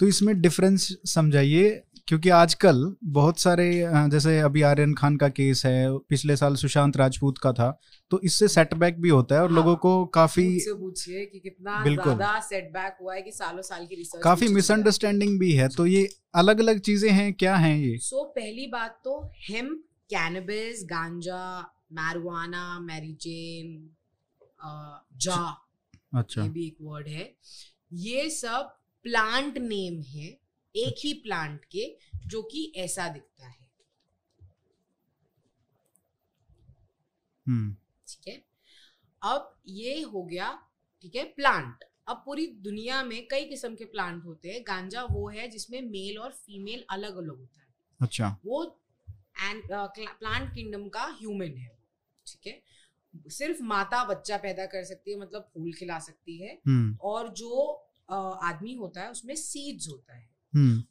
तो इसमें डिफरेंस समझाइए क्योंकि आजकल बहुत सारे जैसे अभी आर्यन खान का केस है पिछले साल सुशांत राजपूत का था तो इससे सेटबैक भी होता है और हाँ, लोगों को काफ़ी पूछिए कि कितना बिल्कुल। सेटबैक हुआ है कि सालों साल की रिसर्च काफ़ी मिसअंडरस्टैंडिंग भी है तो ये अलग अलग चीज़ें हैं क्या हैं ये? सो so, पहली बात तो हेम कैनबिस गांजा मैरुआना मैरीजेन जा अच्छा। ये भी एक वर्ड है। ये सब प्लांट नेम है एक ही प्लांट के जो कि ऐसा दिखता है। हम्म। ठीक है? अब ये हो गया ठीक है प्लांट अब पूरी दुनिया में कई किस्म के प्लांट होते हैं। गांजा वो है जिसमें मेल और फीमेल अलग अलग होता है। अच्छा। वो एंड प्लांट किंगडम का ह्यूमन है ठीक है? सिर्फ़ माता बच्चा पैदा कर सकती है मतलब फूल खिला सकती है। हम्म। और जो आदमी होता है उसमें सीड्स होता है।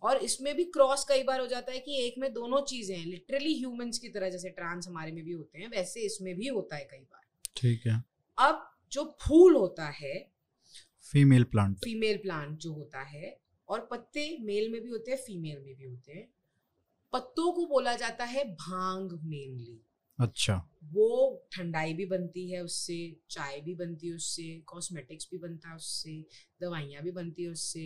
और इसमें भी क्रॉस कई बार हो जाता है कि एक में दोनों चीज़ें हैं लिटरली ह्यूमंस की तरह जैसे ट्रांस हमारे में भी होते हैं वैसे इसमें भी होता है कई बार। ठीक है। अब जो फूल होता है फीमेल प्लांट फीमेल प्लांट जो होता है और पत्ते मेल में भी होते हैं फीमेल में भी होते हैं पत्तों को बोला जाता है भाँग मेनली अच्छा। वो ठंडाई भी बनती है उससे चाय भी बनती है उससे कॉस्मेटिक्स भी बनता है उससे दवाइयाँ भी बनती है उससे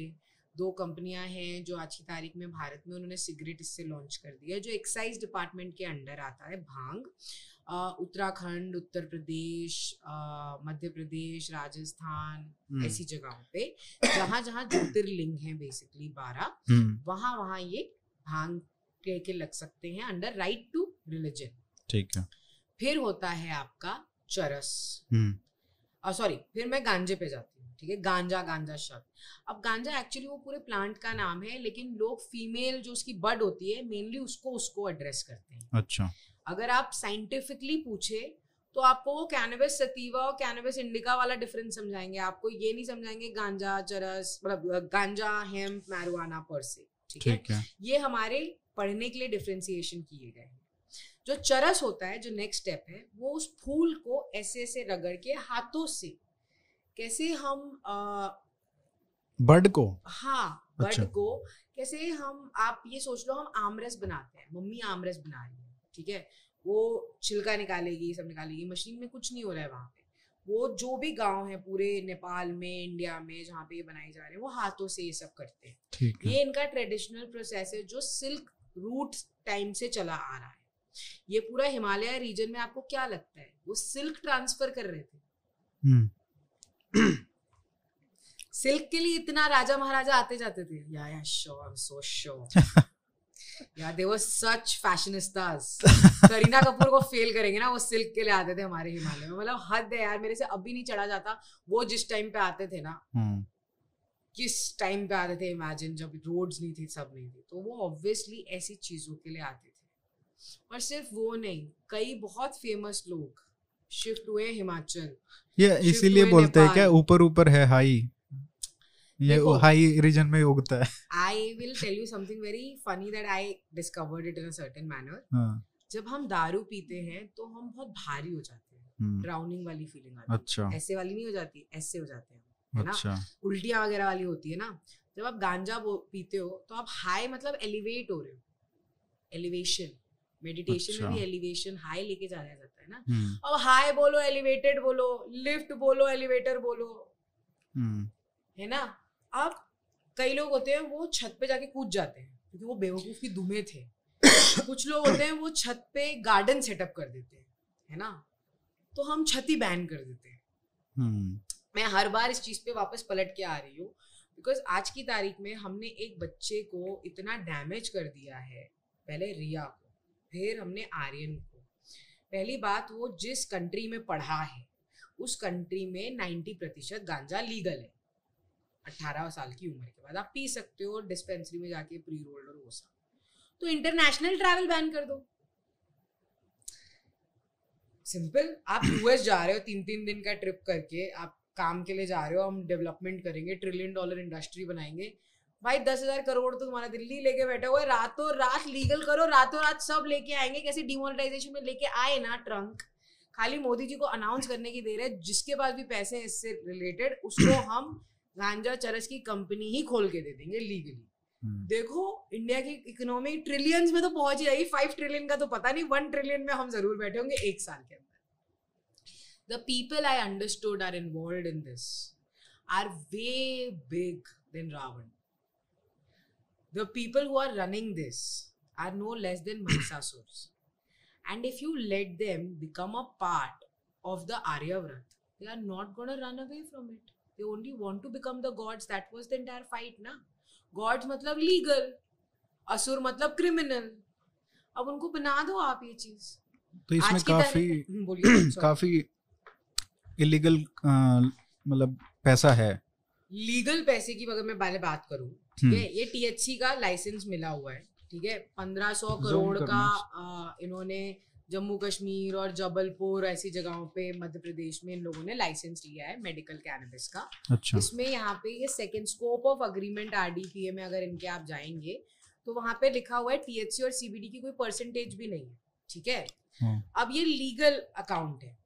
दो कंपनियाँ हैं जो आज की तारीख में भारत में उन्होंने सिगरेट इससे लॉन्च कर दिया जो एक्साइज डिपार्टमेंट के अंडर आता है भाँग उत्तराखंड उत्तर प्रदेश मध्य प्रदेश राजस्थान हम्म। ऐसी जगहों पे जहाँ जहाँ ज्योतिर्लिंग है बेसिकली बारह हम्म। वहाँ वहाँ ये भाँग के, के लग सकते हैं अंडर राइट टू रिलीजन ठीक है फिर होता है आपका चरस सॉरी हम्म। फिर मैं गांजे पे जाती ठीक है गांजा गांजा शब्द। अब गांजा एक्चुअली वो पूरे प्लांट का नाम है लेकिन लोग फीमेल जो उसकी बड होती है मेनली उसको उसको एड्रेस करते हैं। अच्छा। अगर आप साइंटिफिकली पूछे तो आपको वो कैनबिस सतीवा और कैनबिस इंडिका वाला डिफरेंस समझाएँगे। आपको ये नहीं समझाएँगे गांजा चरस मतलब गांजा हेम्प मैरुआना पर से ठीक है? है। ये हमारे पढ़ने के लिए डिफ्रेंसिएशन किए गए हैं। जो चरस होता है जो नेक्स्ट स्टेप है वो उस फूल को ऐसे ऐसे रगड़ के हाथों से कैसे हम बर्ड को? हाँ बर्ड अच्छा। को कैसे हम आप ये सोच लो हम आमरस बनाते हैं मम्मी आमरस बना रही है ठीक है? वो छिलका निकालेगी सब निकालेगी मशीन में कुछ नहीं हो रहा है वहाँ पे। वो जो भी गाँव है पूरे नेपाल में इंडिया में जहाँ पे ये बनाए जा रहे हैं वो हाथों से ये सब करते हैं। ये इनका ट्रेडिशनल प्रोसेस है जो सिल्क रूट टाइम से चला आ रहा है। ये पूरा हिमालय रीजन में आपको क्या लगता है? वो सिल्क ट्रांसफ़र कर रहे थे। हम्म। सिल्क के लिए इतना राजा महाराजा आते जाते थे। या या so I am so so या दे वर सच फैशनिस्टास करीना कपूर को फेल करेंगे ना वो सिल्क के लिए आते थे हमारे हिमालय में। मतलब हद है यार मेरे से अभी नहीं चढ़ा जाता। वो जिस टाइम पे आते थे ना हम्म। किस टाइम पे आते थे इमेजिन जब रोड्स नहीं थे सब नहीं थी तो वो ऑब्वियसली ऐसी चीज़ों के लिए आते थे। और सिर्फ़ वो नहीं कई बहुत फ़ेमस लोग शिफ्ट हुए हिमाचल। ये इसीलिए बोलते हैं क्या ऊपर ऊपर है हाई। ये हाई रीजन में उगता है। I will tell you something very funny that I discovered it in a certain manner जब हम दारू पीते हैं तो हम बहुत भारी हो जाते हैं। ड्राउनिंग हम्म। वाली फीलिंग आती है। अच्छा। ऐसे वाली नहीं हो जाती ऐसे हो जाते हैं है अच्छा। ना उल्टियाँ वगैरह वाली होती है ना? जब आप गांजा पीते हो तो आप हाई मतलब एलिवेट हो रहे हो। एलिवेशन मेडिटेशन अच्छा। में भी एलिवेशन हाई लेके जाया जाता है ना हम्म। अब हाई बोलो एलिवेटेड बोलो लिफ्ट बोलो एलिवेटर बोलो हम्म। है ना अब कई लोग होते हैं वो छत पे जाके कूद जाते हैं क्योंकि वो बेवकूफ़ की दुमे थे कुछ लोग होते हैं वो छत पे गार्डन सेटअप कर देते हैं है ना तो हम छत ही बैन कर देते हैं हम्म। मैं हर बार इस चीज़ पे वापस पलट के आ रही हूँ बिकॉज़ आज की तारीख में हमने एक बच्चे को इतना डैमेज कर दिया है पहले रिया को फिर हमने आर्यन को। पहली बात वो जिस कंट्री में पढ़ा है, उस कंट्री में नाइन्टी प्रतिशत गांजा लीगल है। अट्ठारह साल की उम्र के बाद आप पी सकते हो डिस्पेंसरी में जाके प्री रोल्ड और वो सब। तो इंटरनेशनल ट्रैवल बैन कर दो। सिंपल आप यूएस जा रहे हो तीन तीन दिन का ट्रिप करके, आप काम के लिए जा रहे हो, हम डेवलपमेंट करेंगे ट्रिलियन डॉलर इंडस्ट्री बनाएँगे भाई दस हज़ार करोड़ तो तुम्हारा दिल्ली लेके बैठे हुए रातों रात लीगल करो रातों रात सब लेके आएँगे कैसे डिमोनेटाइजेशन में लेके आए ना ट्रंक खाली मोदी जी को अनाउंस करने की देर है जिसके पास भी पैसे हैं इससे रिलेटेड उसको हम गांजा चरस की कंपनी ही खोल के दे देंगे लीगली हम्म। देखो इंडिया की इकोनॉमी ट्रिलियंस में तो पहुँच जाएगी। फाइव ट्रिलियन का तो पता नहीं वन ट्रिलियन में हम ज़रूर बैठे होंगे एक साल के अंदर। The people I understood are involve in this are way big than Ravana the people who are running this are no less than Mahishasura and if you let them become a part of the aryavrat they are not going to run away from it they only want to become the gods that was the entire fight na gods मतलब legal असुर मतलब criminal अब उनको बना दो आप ये चीज़ तो इसमें काफ़ी हम्म, काफ़ी इलीगल मतलब पैसा है लीगल पैसे की अगर मैं पहले बात करूँ ठीक है? हम्म। ये टीएचसी का लाइसेंस मिला हुआ है ठीक है? पंद्रह सौ करोड़ का आ, इन्होंने जम्मू कश्मीर और जबलपुर ऐसी जगहों पे मध्य प्रदेश में इन लोगों ने लाइसेंस लिया है मेडिकल कैनबिस का। अच्छा। इसमें यहाँ पे ये second scope of agreement RDPA में अगर इनके आप जाएँगे तो वहाँ पे लिखा हुआ है टीएचसी और सीबीडी की कोई परसेंटेज भी नहीं है ठीक है? हाँ। अब ये लीगल अकाउंट है।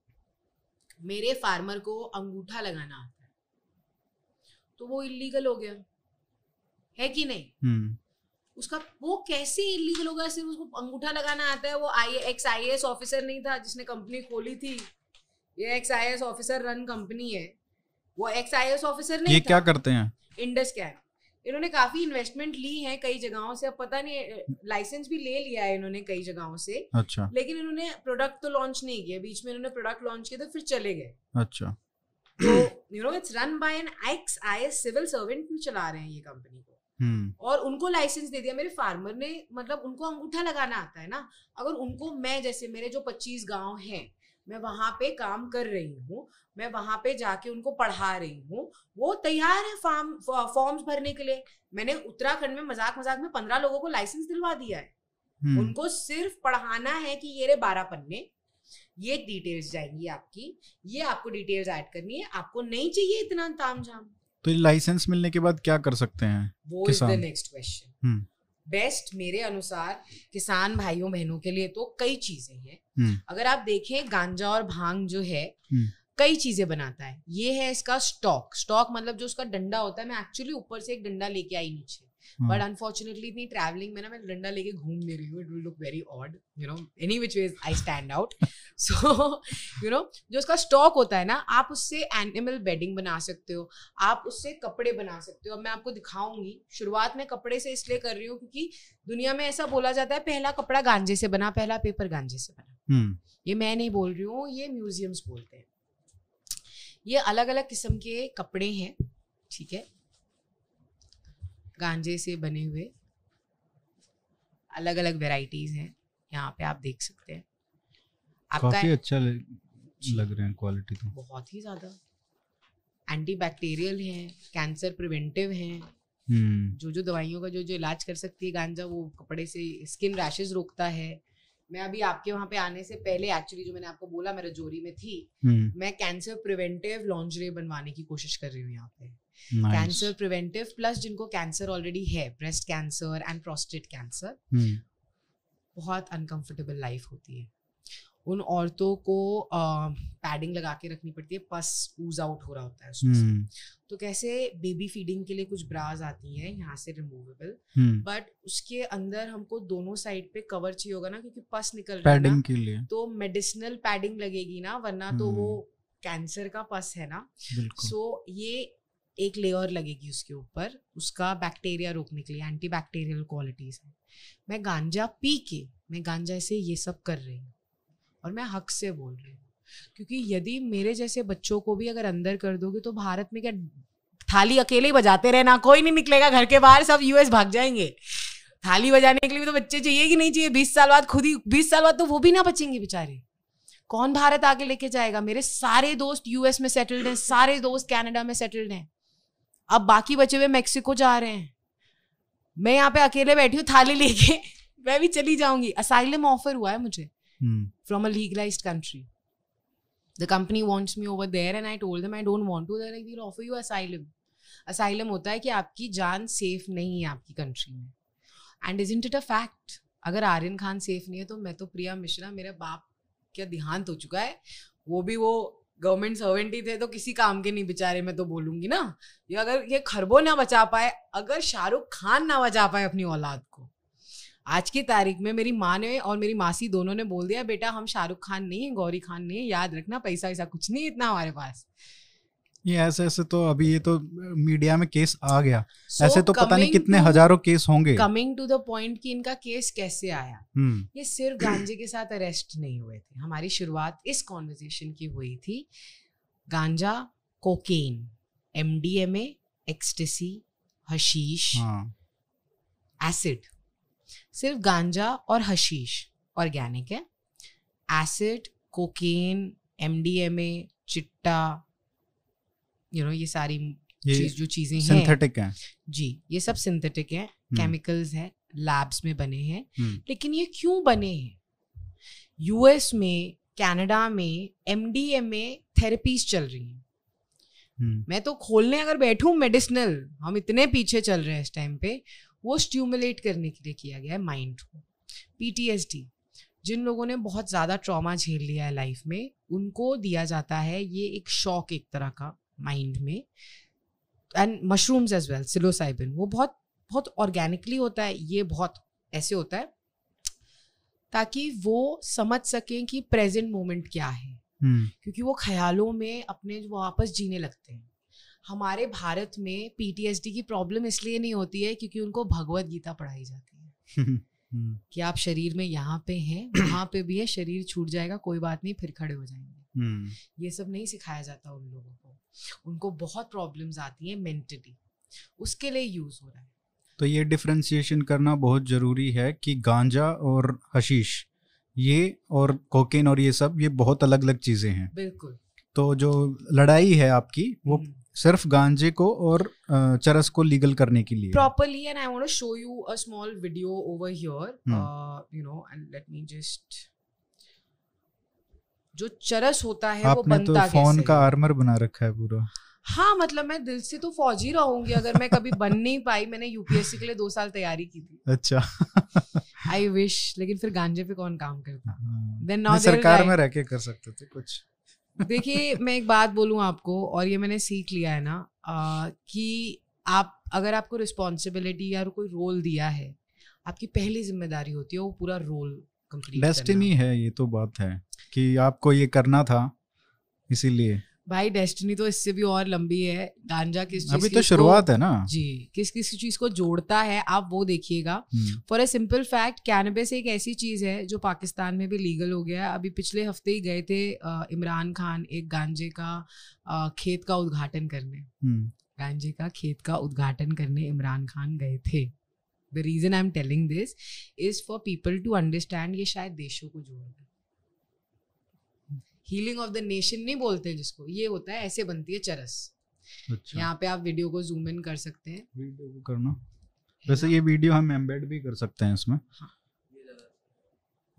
मेरे फार्मर को अंगूठा लगाना आता है तो वो इलीगल हो गया। है कि नहीं? हम्म। उसका वो कैसे इलीगल होगा? सिर्फ़ उसको अंगूठा लगाना आता है वो I ex I S officer नहीं था जिसने कंपनी खोली थी। ये ex I S officer run company है। वो एक्स आई एस ऑफिसर नहीं ये क्या करते हैं? इंडस कैन इन्होंने काफ़ी इन्वेस्टमेंट ली है कई जगहों से। अब पता नहीं लाइसेंस भी ले लिया है इन्होंने कई जगहों से। अच्छा। लेकिन इन्होंने प्रोडक्ट तो लॉन्च नहीं किया। बीच में इन्होंने प्रोडक्ट लॉन्च किया तो फिर चले गए। अच्छा। तो you know it's run by an ex I A S civil servant रहे हैं ये कंपनी। और उनको लाइसेंस दे दिया। मेरे फार्मर ने मतलब उनको अंगूठा लगाना आता है ना अगर उनको मैं जैसे मेरे जो पच्चीस गाँव हैं मैं वहाँ पे काम कर रही हूँ मैं वहाँ पे जाके उनको पढ़ा रही हूँ वो तैयार है फॉर्म फॉर्म्स भरने के लिए। मैंने उत्तराखंड में मज़ाक मज़ाक में पंद्रह लोगों को लाइसेंस दिलवा दिया है। हम्म। उनको सिर्फ़ पढ़ाना है कि ये रे बारह पन्ने ये डिटेल्स जाएँगी आपकी ये आपको डिटेल्स ऐड करनी है आपको नहीं चाहिए इतना ताम झाम तो लाइसेंस मिलने के बाद क्या कर सकते हैं वो is the next question best मेरे अनुसार किसान भाइयों बहनों के लिए तो कई चीज़ें हैं। हम्म। अगर आप देखें गांजा और भाँग जो है हम्म। कई चीज़ें बनाता है। ये है इसका स्टॉक स्टॉक मतलब जो उसका डंडा होता है मैं एक्चुअली ऊपर से एक डंडा लेके आई नीचे। बट अनफॉर्चुनेटली इतनी ट्रैवलिंग में ना मैं डंडा लेके घूम नहीं रही हूँ। It will look very odd you know any which way I stand out so you know जो उसका स्टॉक होता है ना आप उससे एनिमल बेडिंग बना सकते हो। आप उससे कपड़े बना सकते हो। अब मैं आपको दिखाऊँगी शुरुआत में कपड़े से इसलिए कर रही हूँ क्योंकि दुनिया में ऐसा बोला जाता है पहला कपड़ा गांजे से बना पहला पेपर गांजे से बना। Hmm. ये मैं नहीं बोल रही हूँ ये म्यूजियम्स बोलते हैं। ये अलग अलग किस्म के कपड़े हैं ठीक है? गांजे से बने हुए अलग अलग वेराइटीज हैं। यहाँ पे आप देख सकते हैं। आपका काफ़ी अच्छा लग रहे हैं क्वालिटी तो। बहुत ही ज़्यादा। एंटी बैक्टीरियल है कैंसर प्रिवेंटिव है। जो जो दवाइयों का जो जो इलाज कर सकती है गांजा वो कपड़े से स्किन रैशेज रोकता है। मैं अभी आपके वहाँ पे आने से पहले एक्चुअली जो मैंने आपको बोला मेरा जोरी में थी हम्म। मैं कैंसर प्रिवेंटिव लॉन्जरे बनवाने की कोशिश कर रही हूँ यहाँ पे। कैंसर प्रिवेंटिव प्लस जिनको कैंसर ऑलरेडी है breast cancer and prostate cancer बहुत अनकंफर्टेबल लाइफ होती है। उन औरतों को पैडिंग लगा के रखनी पड़ती है पस ऊज आउट हो रहा होता है उसमें hmm. तो कैसे बेबी फीडिंग के लिए कुछ ब्राज आती हैं यहाँ से रिमूवेबल बट hmm. उसके अंदर हमको दोनों साइड पे कवर चाहिए होगा ना क्योंकि पस निकल रहा है के लिए। तो मेडिसिनल पैडिंग लगेगी ना वरना hmm. तो वो कैंसर का पस है ना। सो so, ये एक लेयर लगेगी उसके ऊपर, उसका बैक्टीरिया रोकने के लिए एंटी बैक्टीरियल क्वालिटीज है। मैं गांजा पी के, मैं गांजा से ये सब कर रही हूँ और मैं हक से बोल रही हूँ। क्योंकि यदि मेरे जैसे बच्चों को भी अगर अंदर कर दोगे तो भारत में क्या थाली अकेले ही बजाते रहना, कोई नहीं निकलेगा घर के बाहर, सब यूएस भाग जाएँगे। थाली बजाने के लिए भी तो बच्चे चाहिए कि नहीं चाहिए, बीस साल बाद खुद ही, बीस साल बाद तो वो भी ना बचेंगे बेचारे। कौन भारत आगे लेके जाएगा? मेरे सारे दोस्त यूएस में सेटल्ड हैं, सारे दोस्त कनाडा में सेटल्ड हैं। अब बाकी बचे हुए मेक्सिको जा रहे हैं। मैं यहाँ पे अकेले बैठी हूँ थाली लेके। मैं भी चली जाऊँगी। असाइलम ऑफ़र हुआ है मुझे। From a legalised country the company wants me over there and i told them i don't want to. They're like we'll offer you asylum. Asylum होता है कि आपकी जान सेफ़ नहीं है आपकी कंट्री में। And is it a fact अगर आर्यन खान सेफ़ नहीं है तो मैं तो प्रिया मिश्रा मेरे बाप क्या देहांत हो चुका है? वो भी वो गवर्नमेंट सर्वेंट ही थे तो किसी काम के नहीं बेचारे, मैं तो बोलूँगी ना। ये अगर ये खरबो ना बचा पाए, अगर शाहरुख खान ना बचा पाए अपनी औलाद को। आज की तारीख में मेरी माँ ने और मेरी मासी दोनों ने बोल दिया, बेटा, हम शाहरुख खान नहीं है, गौरी खान नहीं है, याद रखना, पैसा वैसा कुछ नहीं इतना हमारे पास। ये ऐसे ऐसे तो अभी ये तो मीडिया में केस आ गया। So, ऐसे तो पता नहीं कितने हज़ारों केस होंगे। कमिंग टू द पॉइंट कि इनका केस कैसे आया। hmm. ये सिर्फ़ गांजे के साथ अरेस्ट नहीं हुए थे। हमारी शुरुआत इस कॉन्वर्जेशन की हुई थी। Ganja cocaine MDMA ecstasy hashish acid हाँ. सिर्फ़ गांजा और हशीश ऑर्गेनिक है। Acid cocaine MDMA chitta you know ये सारी चीज़ जो चीज़ें हैं। सिंथेटिक हैं। जी ये सब सिंथेटिक हैं केमिकल्स हैं लैब्स में बने हैं। हम्म। लेकिन ये क्यों बने हैं? यूएस में कनाडा में एमडीएमए थेरेपीज चल रही हैं। हम्म। मैं तो खोलने अगर बैठूं मेडिसिनल हम इतने पीछे चल रहे हैं इस टाइम पे वो स्ट्यूमुलेट करने के लिए किया गया है माइंड को। पीटीएसडी जिन लोगों ने बहुत ज़्यादा ट्रॉमा झेल लिया है लाइफ में उनको दिया जाता है ये एक शॉक एक तरह का। माइंड में and mushrooms as well psilocybin वो बहुत बहुत ऑर्गेनिकली होता है ये बहुत ऐसे होता है ताकि वो समझ सकें कि प्रेजेंट मोमेंट क्या है hmm. क्योंकि वो ख्यालों में अपने वापस जीने लगते हैं हमारे भारत में पीटीएसडी की प्रॉब्लम इसलिए नहीं होती है क्योंकि उनको भगवत गीता पढ़ाई जाती है हम्म। कि आप शरीर में यहाँ पे हैं वहाँ पे भी है शरीर छूट जाएगा कोई बात नहीं फिर खड़े हो जाएँगे हम्म। ये सब नहीं सिखाया जाता उन लोगों को उनको बहुत प्रॉब्लम्स आती हैं मेंटली उसके लिए यूज़ हो रहा है। तो ये डिफ्रेंसिएशन करना बहुत ज़रूरी है कि गांजा और हशीश ये और कोकेन और ये सब ये बहुत अलग अलग चीज़ें हैं। बिल्कुल। तो जो लड़ाई है आपकी वो हम्म। सिर्फ़ गांजे को और चरस को लीगल करने के लिए। Properly and I want to show you a small video over here you know and let me just जो चरस होता है वो तो बनता तो फ़ोन का आर्मर बना रखा है पूरा। हाँ मतलब मैं दिल से तो फौजी रहूँगी अगर मैं कभी बन नहीं पाई। मैंने यूपीएससी के लिए दो साल तैयारी की थी। अच्छा। आई विश लेकिन फिर गांजे पे कौन काम करता? देन हाँ। नाउ सरकार में रह के कर सकते थे कुछ। देखिए मैं एक बात बोलूँ आपको और ये मैंने सीख लिया है ना आ, कि आप अगर आपको रिस्पॉन्सिबिलिटी या कोई रोल दिया है आपकी पहली ज़िम्मेदारी होती है वो पूरा रोल डेस्टिनी है ये तो बात है कि आपको ये करना था इसीलिए। भाई डेस्टिनी तो इससे भी और लंबी है। गांजा किस चीज़ अभी तो शुरुआत है ना। जी किस किस चीज़ को जोड़ता है आप वो देखिएगा। For a simple fact cannabis एक ऐसी चीज़ है जो पाकिस्तान में भी लीगल हो गया है। अभी पिछले हफ़्ते ही गए थे इमरान खान एक गांजे का खेत का उद्घाटन करने। हम्म। गांजे का खेत का उद्घाटन करने इमरान खान गए थे। The reason I am telling this is for people to understand ये शायद देशों को जोड़ रहा हीलिंग ऑफ़ द नेशन नहीं बोलते जिसको ये होता है ऐसे बनती है चरस। अच्छा। यहाँ पे आप वीडियो को जूम इन कर सकते हैं। वीडियो को करना। वैसे ये वीडियो हम एम्बेड भी कर सकते हैं इसमें। हाँ।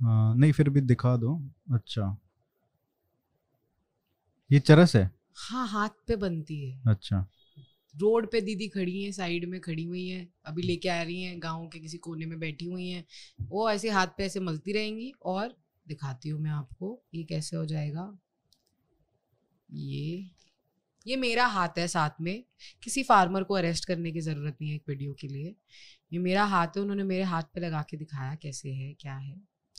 आ, नहीं फिर भी दिखा दो। अच्छा। ये चरस है? हाँ हाथ पे बनती है। अच्छा। रोड पे दीदी खड़ी हैं साइड में खड़ी हुई हैं अभी लेके आ रही हैं गाँव के किसी कोने में बैठी हुई हैं। वो ऐसे हाथ पे ऐसे मलती रहेंगी और दिखाती हूँ मैं आपको ये कैसे हो जाएगा। ये ये मेरा हाथ है साथ में किसी फार्मर को अरेस्ट करने की ज़रूरत नहीं है एक वीडियो के लिए। ये मेरा हाथ है उन्होंने मेरे हाथ पे लगा के दिखाया कैसे है क्या है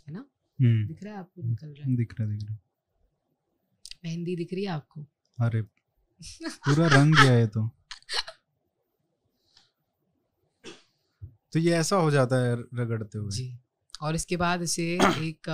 है ना? हम्म। दिख रहा है आपको निकल रहा है? दिख रहा दिख रहा मेहंदी दिख रही है आपको? अरे पूरा रंग गया है तो। तो ये ऐसा हो जाता है रगड़ते हुए। जी। और इसके बाद इसे एक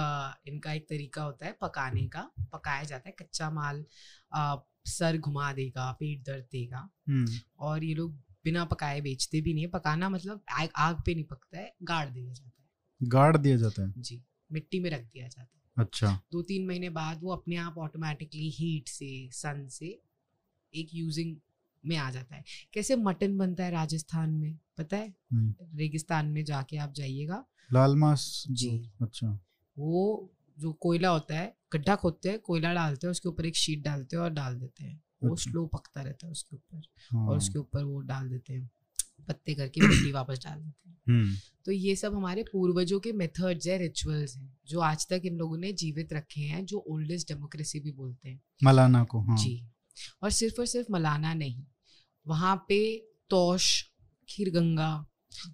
इनका एक तरीका होता है पकाने का। पकाया जाता है कच्चा माल आ, सर घुमा देगा पेट दर्द देगा। हम्म। और ये लोग बिना पकाए बेचते भी नहीं है। पकाना मतलब आग, आग पे नहीं पकता है गाड़ दिया जाता है। गाड़ दिया जाता है? जी। मिट्टी में रख दिया जाता है। अच्छा। दो तीन महीने बाद वो अपने आप ऑटोमेटिकली हीट से सन से एक यूजिंग में आ जाता है। कैसे मटन बनता है राजस्थान में पता है? हम्म। रेगिस्तान में जाके आप जाइएगा। लाल मांस? जी। अच्छा। वो जो कोयला होता है गड्ढा खोदते हैं कोयला डालते हैं उसके ऊपर एक शीट डालते हैं और डाल देते हैं। वो अच्छा। स्लो पकता रहता है उसके ऊपर हाँ। और उसके ऊपर वो डाल देते हैं पत्ते करके मिट्टी वापस डाल देते हैं। हम्म। तो ये सब हमारे पूर्वजों के मेथड्स है रिचुअल्स हैं जो आज तक इन लोगों ने जीवित रखे हैं जो ओल्डेस्ट डेमोक्रेसी भी बोलते हैं। मलाना को हाँ। जी। और सिर्फ़ और सिर्फ़ मलाना नहीं वहाँ पे तोश खीर गंगा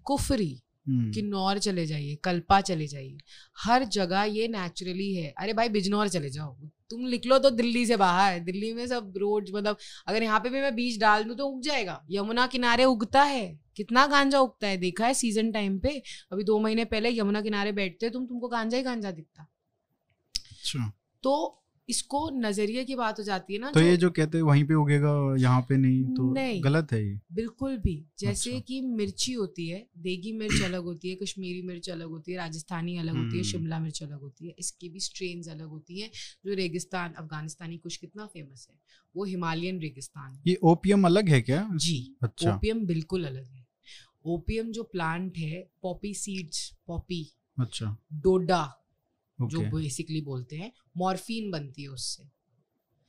कुफरी हम्म, किन्नौर चले जाइए कल्पा चले जाइए हर जगह ये नेचुरली है। अरे भाई बिजनौर चले जाओ। तुम लिख लो तो दिल्ली से बाहर दिल्ली में सब रोड मतलब अगर यहाँ पे भी मैं बीज डाल दूँ तो उग जाएगा। यमुना किनारे उगता है। कितना गांजा उगता है? देखा है सीज़न टाइम पे अभी दो महीने पहले यमुना किनारे बैठते तुम तुमको गांजा ही गांजा दिखता। अच्छा। तो इसको नज़रिए की बात हो जाती है ना तो जो, ये जो कहते हैं वहीं पे उगेगा यहाँ पे नहीं तो नहीं। गलत है ये। बिल्कुल भी। जैसे अच्छा। कि मिर्ची होती है देगी मिर्च अलग होती है कश्मीरी मिर्च अलग होती है राजस्थानी अलग होती है हम्म। शिमला मिर्च अलग होती है इसकी भी स्ट्रेन अलग होती है जो रेगिस्तान अफगानिस्तानी कुछ कितना फ़ेमस है वो हिमालयन रेगिस्तान। ये ओपियम अलग है क्या? जी अच्छा। ओपियम बिल्कुल अलग है। ओपियम जो प्लांट है पॉपी सीड्स पॉपी अच्छा। डोडा जो बेसिकली बोलते हैं मॉर्फिन बनती है उससे।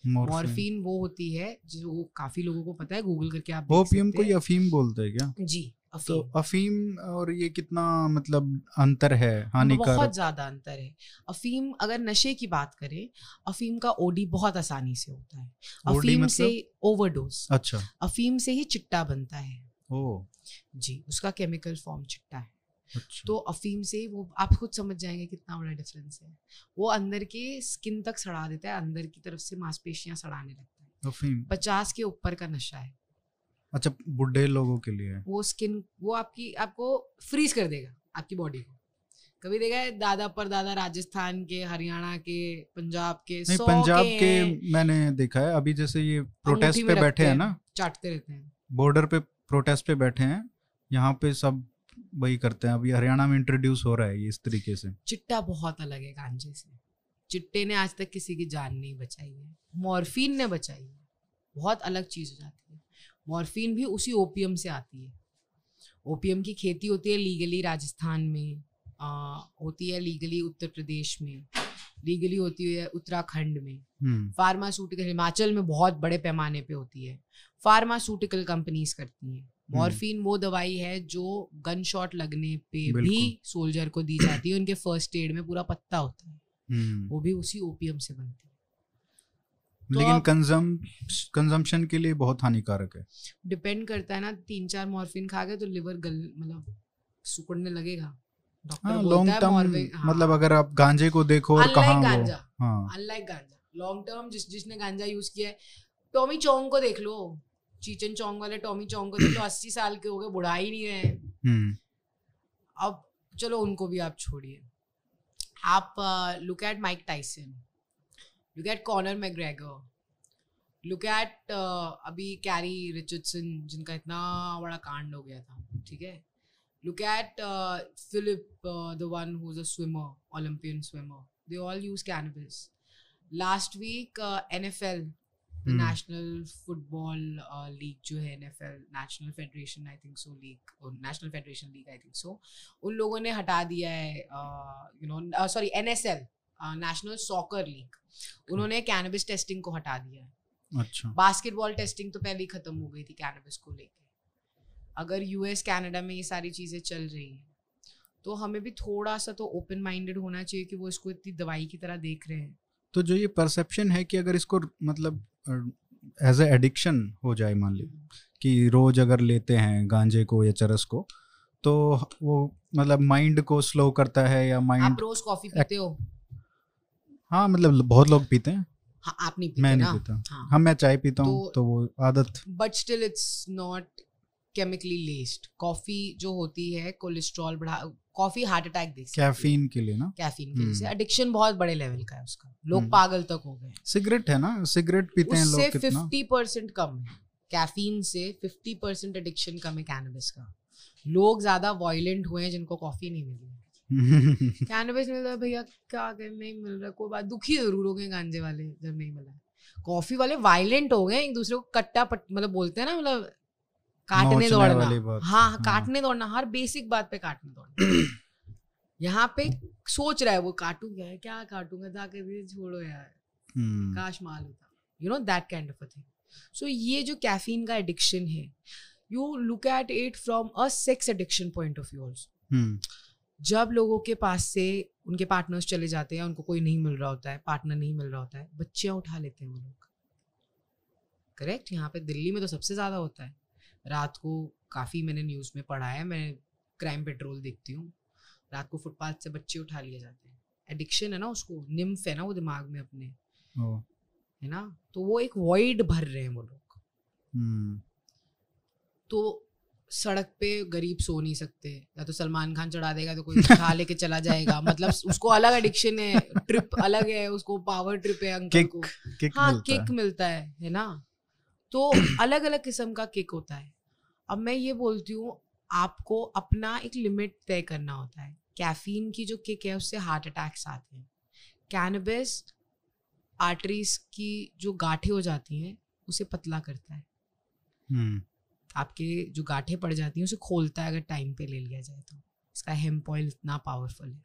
मॉर्फिन वो होती है जो काफ़ी लोगों को पता है गूगल करके आप ओपियम को अफीम बोलते हैं क्या? जी अफीम। तो अफीम। और ये कितना मतलब अंतर है बहुत ज़्यादा अंतर है। अफीम अगर नशे की बात करें अफीम का ओडी बहुत आसानी से होता है। अफीम से मतलब? ओवरडोज अच्छा। अफीम से ही चिट्टा बनता है। ओ। जी उसका केमिकल फॉर्म चिट्टा है। अच्छा। तो अफीम से वो आप खुद समझ जाएँगे कितना बड़ा डिफरेंस है। वो अंदर के स्किन तक सड़ा देता है अंदर की तरफ़ से मांसपेशियाँ सड़ाने लगता है। अफीम। पचास के ऊपर का नशा है। अच्छा बुढ़े लोगों के लिए? वो स्किन वो आपकी आपको फ्रीज कर देगा आपकी बॉडी को। कभी देखा है दादा पर दादा राजस्थान के हरियाणा के पंजाब के नहीं सौ पंजाब के हैं, मैंने देखा है अभी जैसे ये प्रोटेस्ट पे बैठे हैं ना? चाटते रहते हैं। बॉर्डर पे प्रोटेस्ट पे बैठे हैं यहाँ पे सब वही करते हैं। अभी हरियाणा में इंट्रोड्यूस हो रहा है ये इस तरीके से। चिट्टा बहुत अलग है गांजे से। चिट्टे ने आज तक किसी की जान नहीं बचाई है। मॉर्फिन ने बचाई है। बहुत अलग चीज़ हो जाती है। मॉर्फिन भी उसी ओपियम से आती है। ओपियम की खेती होती है लीगली राजस्थान में आ, होती है लीगली उत्तर प्रदेश में लीगली होती है उत्तराखंड में। हम्म। फार्मास्यूटिकल हिमाचल में बहुत बड़े पैमाने पे होती है। फार्मास्यूटिकल कंपनीज़ करती हैं। मॉर्फिन वो दवाई है जो गन शॉट लगने पे भी सोल्जर को दी जाती है उनके फ़र्स्ट एड में पूरा पत्ता होता है। हम्म। वो भी उसी ओपियम से बनती है। तो लेकिन कंजम कंजम्पशन के लिए बहुत हानिकारक है। डिपेंड करता है ना तीन चार मॉर्फिन खा गए तो लिवर गल मतलब सुकड़ने लगेगा। डॉक्टर हाँ लॉन्ग टर्म हाँ। मतलब अगर आप गांजे को देखो और कहाँ गांजा। हाँ। अनलाइक गांजा। लॉन्ग टर्म जिस जिसने गांजा यूज़ किया है टॉमी चौंग को देख लो। चीचन चौंग वाले टॉमी चौंग को देख लो अस्सी साल के हो गए बुढ़ा ही नहीं रहे हम्म। अब चलो उनको भी आप छोड़िए। आप look at Mike Tyson look at Conor McGregor look at अभी कैरी रिचर्डसन जिनका इतना बड़ा कांड हो गया था ठीक है? Look at Philip the one who is a swimmer Olympian swimmer they all use cannabis last week NFL the Hmm. National football league जो है NFL national federation I think so league national federation league I think so उन लोगों ने हटा दिया है you know sorry NSL national soccer league उन्होंने cannabis testing को हटा दिया है। अच्छा। बास्केटबॉल टेस्टिंग तो पहले ही खत्म हो गई थी कैनबिस को लेके। अगर यूएस कनाडा में ये सारी चीज़ें चल रही हैं तो हमें भी थोड़ा सा तो ओपन माइंडेड होना चाहिए कि वो इसको इतनी दवाई की तरह देख रहे हैं। तो जो ये परसेप्शन है कि अगर इसको मतलब एज ए एडिक्शन हो जाए मान ली कि रोज अगर लेते हैं गांजे को या चरस को तो वो मतलब माइंड को स्लो करता है या माइंड आप रोज कॉफ़ी पीते हो? हाँ मतलब बहुत लोग पीते हैं। हाँ आप नहीं पीते मैं ना? नहीं पीता। हाँ। हाँ मैं चाय पीता हूँ तो- तो वो आदत but still it's not chemically laced coffee जो होती है कोलेस्ट्रॉल बढ़ा कॉफ़ी हार्ट अटैक दे कैफीन के लिए ना? कैफीन की हम्म। एडिक्शन बहुत बड़े लेवल का है उसका। लोग हम्म। पागल तक हो गए सिगरेट है ना? सिगरेट पीते हैं लोग कितना? फिफ्टी परसेंट कम है। कैफीन से फिफ्टी परसेंट एडिक्शन कम है कैनबिस का। लोग ज़्यादा वायलेंट हुए हैं जिनको कॉफ़ी नहीं मिली कैनबिस मिल रहा है भैया क्या कर नहीं मिल रहा कोई बात दुखी ज़रूर हो गए गांजे वाले जब नहीं मिला कॉफ़ी वाले वायलेंट हो गए एक दूसरे को कट्टा पट मतलब बोलते हैं ना मतलब काटने दौड़ना। हाँ हाँ। काटने दौड़ना हर बेसिक बात पे काटने दौड़ना। यहाँ पे सोच रहा है वो काटू क्या है क्या काटूँगा? जाके भी छोड़ो यार। हम्म, काश माल होता। You know that kind of a thing so ये जो कैफीन का एडिक्शन है you look at it from a sex addiction point of view also जब लोगों के पास से उनके पार्टनर्स चले जाते हैं उनको कोई नहीं मिल रहा होता है पार्टनर नहीं मिल रहा होता है बच्चियाँ उठा लेते हैं वो लोग। करेक्ट यहाँ पे दिल्ली में तो सबसे ज़्यादा होता है। रात को काफ़ी मैंने न्यूज़ में पढ़ा है मैं क्राइम पेट्रोल देखती हूँ। रात को फुटपाथ से बच्चे उठा लिए जाते हैं। एडिक्शन है ना उसको निम्फ है ना वो दिमाग में अपने। है ना? तो वो एक वॉइड भर रहे हैं वो लोग। हम्म, तो सड़क पे गरीब सो नहीं सकते। या तो सलमान खान चढ़ा देगा तो कोई उठा लेके चला जाएगा। मतलब उसको अलग एडिक्शन है ट्रिप अलग है उसको पावर ट्रिप है अंकल किक को। किक हाँ मिलता किक है। मिलता है है ना? तो अलग अलग किस्म का किक होता है। अब मैं ये बोलती हूँ आपको अपना एक लिमिट तय करना होता है। कैफीन की जो किक है उससे हार्ट अटैक्स आते हैं। कैनबिस आर्टरीज की जो गांठें हो जाती हैं उसे पतला करता है। हम्म, आपके जो गाठे पड़ जाती हैं उसे खोलता है अगर टाइम पे ले लिया जाए तो। इसका हेम्प ऑयल इतना पावरफुल है।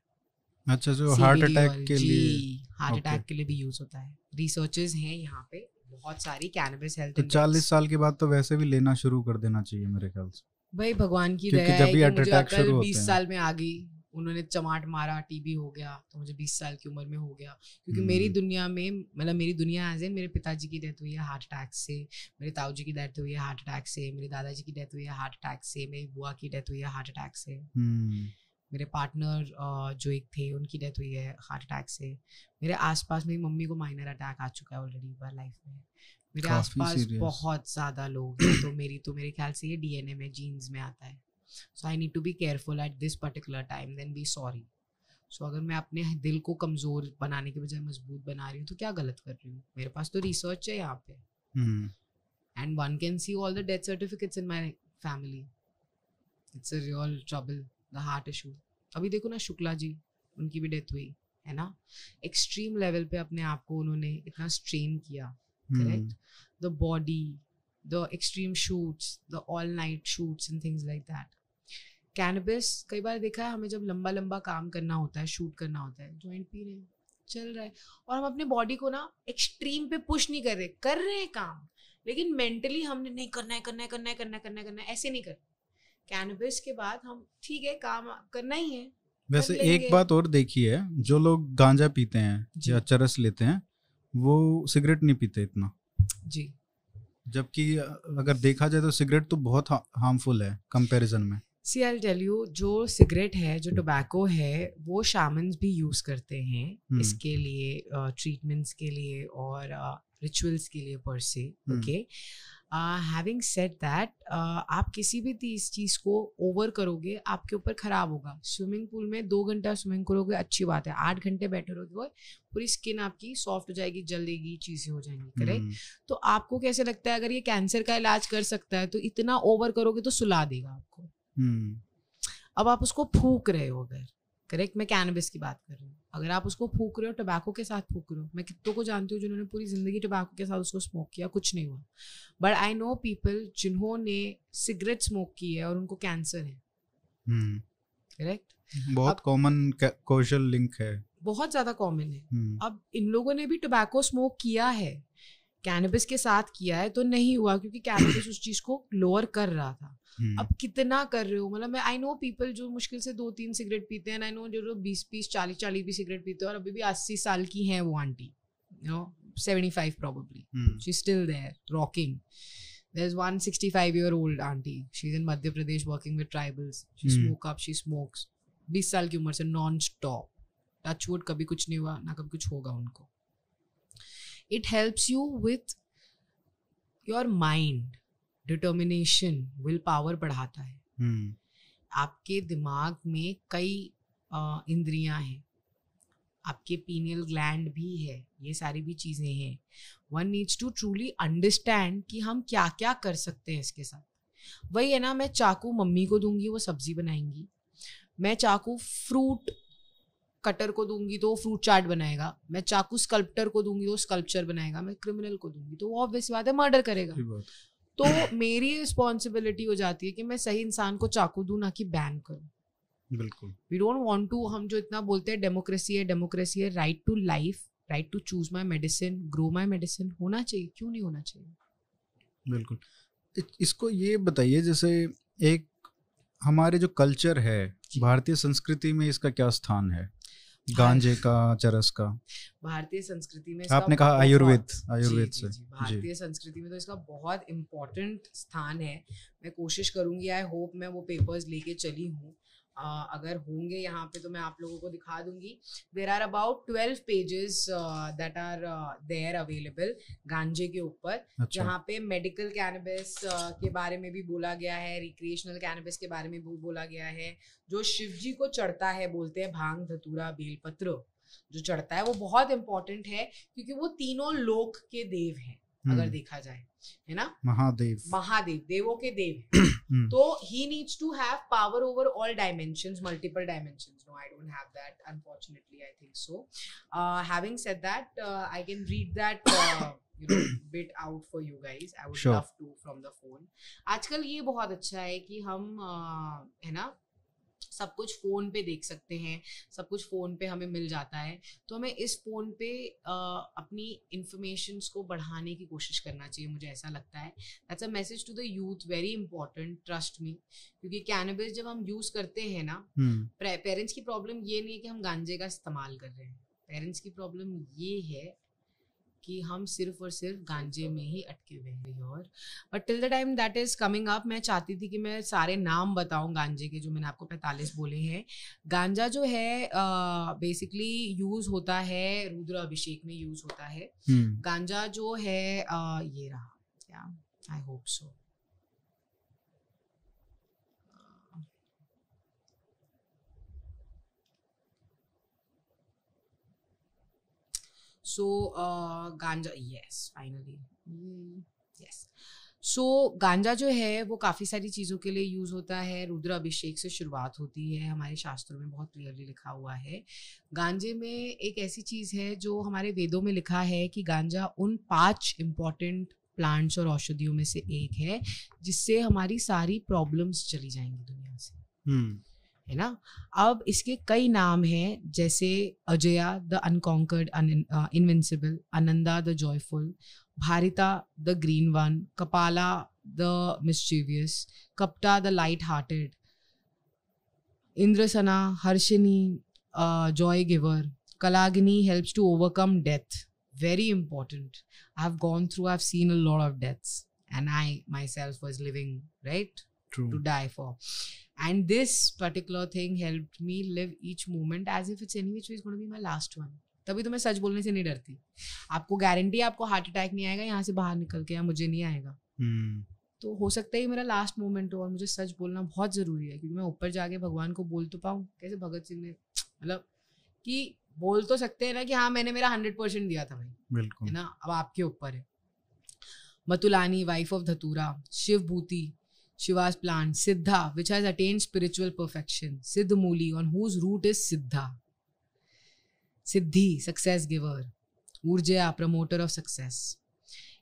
अच्छा जो हार्ट अटैक के लिए। Heart Okay. अटैक के लिए भी यूज़ होता है। रिसर्चेस हैं यहाँ पे। बहुत सारी कैनबिस हेल्थ तो चालीस साल के बाद तो वैसे भी लेना शुरू कर देना चाहिए मेरे ख्याल से। भाई भगवान की दया जब है भी कि heart मुझे अकल शुरू होते बीस हैं। साल में आ गई उन्होंने चमाट मारा टीबी हो गया तो मुझे बीस साल की उम्र में हो गया। क्योंकि मेरी हम्म। दुनिया में मतलब मेरी दुनिया एज मेरे पिताजी की डेथ हुई है हार्ट अटैक से मेरे ताऊ जी की डेथ हुई है हार्ट अटैक से मेरे दादाजी की डेथ हुई है हार्ट अटैक से मेरी बुआ की डेथ हुई है हार्ट अटैक से। हम्म, मेरे पार्टनर जो एक थे उनकी डेथ हुई है हार्ट अटैक से। मेरे आसपास मेरी मम्मी को माइनर अटैक आ चुका है ऑलरेडी बार लाइफ में। मेरे आसपास बहुत ज़्यादा लोग हैं तो मेरी तो मेरे ख्याल से ये डीएनए में जीन्स में आता है। So I need to be careful at this particular time then be sorry so अगर मैं अपने दिल को कमज़ोर बनाने के बजाय मज़बूत बना रही हूँ तो क्या गलत कर रही हूँ? मेरे पास तो रिसर्च है यहाँ पे। हम्म, and one can see all the death certificates in my family. It's a real the heart issue. अभी देखो ना शुक्ला जी उनकी भी डेथ हुई है ना? एक्सट्रीम लेवल पे अपने आप को उन्होंने इतना स्ट्रेन किया correct? The body the extreme shoots the all night shoots and things like that. Cannabis कई बार देखा है हमें जब लंबा लंबा काम करना होता है शूट करना होता है जॉइंट पी रहे हैं चल रहा है। और हम अपने बॉडी को ना एक्सट्रीम पे पुश नहीं कर रहे कर रहे हैं काम लेकिन मेंटली हमने नहीं करना है करना है करना है करना है करना है करना है ऐसे नहीं कर कैनबिस के बाद हम ठीक है काम करना ही है वैसे एक बात और देखी है जो लोग गांजा पीते हैं या चरस लेते हैं वो सिगरेट नहीं पीते इतना। जी। जबकि अगर देखा जाए तो सिगरेट तो बहुत हार्मफुल है कंपैरिजन में। सी आई टेल यू जो सिगरेट है जो टोबैको है वो शामन्स भी यूज़ करते हैं हम्म। इसके लिए ट्रीटमेंट्स के लिए और रिचुअल्स के लिए पर से। ओके हैविंग सेड दैट आप किसी भी इस चीज़ को ओवर करोगे आपके ऊपर खराब होगा। स्विमिंग पूल में दो घंटा स्विमिंग करोगे अच्छी बात है। आठ घंटे बैठे रहोगे पूरी स्किन आपकी सॉफ्ट हो जाएगी जलेगी चीज़ें हो जाएँगी करेक्ट हम्म, तो आपको कैसे लगता है अगर ये कैंसर का इलाज कर सकता है तो इतना ओवर करोगे तो सुला देगा आपको। हम्म, अब आप उसको फूक रहे हो अगर करेक्ट मैं कैनबिस की बात कर रही हूँ। अगर आप उसको फूक रहे हो टबैको के साथ फूक रहे हो मैं कितनों को जानती हूँ जिन्होंने पूरी ज़िंदगी टबैको के साथ उसको स्मोक किया कुछ नहीं हुआ। बट आई नो पीपल जिन्होंने सिगरेट स्मोक की है और उनको कैंसर है। Correct hmm. बहुत कॉमन कौशल लिंक है। बहुत ज़्यादा कॉमन है। hmm. अब इन लोगों ने भी टोबैको स्मोक किया है। कैनबिस के साथ किया है तो नहीं हुआ क्योंकि कैनबिस उस चीज़ को लोअर कर रहा था। हम्म, अब कितना कर रहे हो? मतलब मैं आई नो पीपल जो मुश्किल से दो तीन सिगरेट पीते हैं आई नो जो जो बीस बीस चालीस चालीस भी सिगरेट पीते हैं और अभी भी अस्सी साल की हैं वो aunty you know seventy five probably she still there rocking there's one 65 year old auntie she's in madhya pradesh working with tribals. She Hmm. smoke up she smokes. 20 साल की उम्र से नॉन स्टॉप टचवुड कभी कुछ नहीं हुआ ना कभी कुछ होगा उनको। It helps you with your mind determination willpower बढ़ाता है हम्म, आपके दिमाग में कई इंद्रियाँ हैं। आपके पीनियल ग्लैंड भी है। ये सारी भी चीज़ें हैं। One needs to truly understand कि हम क्या क्या कर सकते हैं इसके साथ। वही है ना मैं चाकू मम्मी को दूँगी वो सब्ज़ी बनाएँगी। मैं चाकू फ्रूट कटर को दूँगी तो वो फ्रूट चाट बनाएगा। मैं चाकू स्कल्प्टर को दूँगी तो स्कल्पचर बनाएगा। मैं क्रिमिनल को दूँगी तो वो ऑब्वियस बात है मर्डर करेगा। तो मेरी रिस्पॉन्सिबिलिटी हो जाती है कि मैं सही इंसान को चाकू दूँ ना कि बैन करूँ। बिल्कुल। वी डोंट वांट टू हम जो इतना बोलते हैं डेमोक्रेसी है डेमोक्रेसी है right to life right to choose my medicine grow my medicine होना चाहिए क्यों नहीं होना चाहिए? बिल्कुल। इसको ये बताइए जैसे एक हमारे जो कल्चर है भारतीय संस्कृति में इसका क्या स्थान है? गांजे का चरस का। भारतीय संस्कृति में आपने कहा आयुर्वेद आयुर्वेद से। भारतीय संस्कृति में तो इसका बहुत इम्पोर्टेंट स्थान है। मैं कोशिश करूँगी आई होप मैं वो पेपर्स लेके चली हूँ। अगर होंगे यहाँ पे तो मैं आप लोगों को दिखा दूँगी। There are about twelve pages that are there available गांजे के ऊपर अच्छा। जहाँ पे मेडिकल कैनबिस uh, के बारे में भी बोला गया है रिक्रिएशनल कैनबिस के बारे में भी बोला गया है। जो शिव जी को चढ़ता है बोलते हैं भाँग धतूरा बेलपत्र जो चढ़ता है वो बहुत इंपॉर्टेंट है क्योंकि वो तीनों लोक के देव हैं अगर हम्म, देखा जाए। है ना? महादेव। महादेव देवों के देव। हम्म। तो he needs to have power over all dimensions multiple dimensions no I don't have that unfortunately I think so having said that I can read that bit out for you guys I would love to from the phone आजकल ये बहुत अच्छा है कि हम है ना सब कुछ फ़ोन पे देख सकते हैं सब कुछ फ़ोन पे हमें मिल जाता है। तो हमें इस फ़ोन पे uh, अपनी इंफॉर्मेशन को बढ़ाने की कोशिश करना चाहिए मुझे ऐसा लगता है। That's a message to the youth very important trust me क्योंकि कैनबिस जब हम यूज़ करते हैं ना हम्म, पेरेंट्स की प्रॉब्लम ये नहीं है कि हम गांजे का इस्तेमाल कर रहे हैं। पेरेंट्स की प्रॉब्लम ये है कि हम सिर्फ़ और सिर्फ़ गांजे में ही अटके हुए हैं और but till the time that is coming up मैं चाहती थी कि मैं सारे नाम बताऊँ गांजे के जो मैंने आपको 45 बोले हैं। गांजा जो है बेसिकली uh, यूज़ होता है रुद्र अभिषेक में यूज़ होता है। hmm. गांजा जो है uh, ये रहा क्या I hope so so ganja yes finally yes so गांजा जो है वो काफ़ी सारी चीज़ों के लिए यूज़ होता है। रुद्र अभिषेक से शुरुआत होती है। हमारे शास्त्रों में बहुत क्लियरली लिखा हुआ है। गांजे में एक ऐसी चीज़ है जो हमारे वेदों में लिखा है कि गांजा उन पाँच इंपॉर्टेंट प्लांट्स और औषधियों में से एक है जिससे हमारी सारी प्रॉब्लम्स चली जाएँगी दुनिया से। हम्म, है ना अब इसके कई नाम हैं जैसे Ajaya the unconquered invincible Ananda the joyful Bharita the green one Kapala the mischievous Kapta the light hearted Indrasana Harshini joy giver Kalagini helps to overcome death very important i've gone through i've seen a lot of deaths and i myself was living right true. to die for. And this particular thing helped me live each moment as if it's any which way is going to be my last one. तभी तो मैं सच बोलने से नहीं डरती। आपको guarantee आपको heart attack नहीं आएगा यहाँ से बाहर निकल के या मुझे नहीं आएगा। हम्म, तो हो सकता है मेरा लास्ट मोमेंट हो और मुझे सच बोलना बहुत ज़रूरी है क्योंकि मैं ऊपर जाके भगवान को बोल तो पाऊँ। कैसे भगत सिंह ने मतलब कि बोल तो सकते हैं ना कि हाँ मैंने मेरा हंड्रेड परसेंट दिया था भाई बिल्कुल। है ना? अब आपके ऊपर है। मतुलानी वाइफ ऑफ़ धतूरा शिव भूति Shivas plant Siddha which has attain spiritual perfection Siddha Mooli on whose root is Siddha Siddhi success giver Urja promoter of success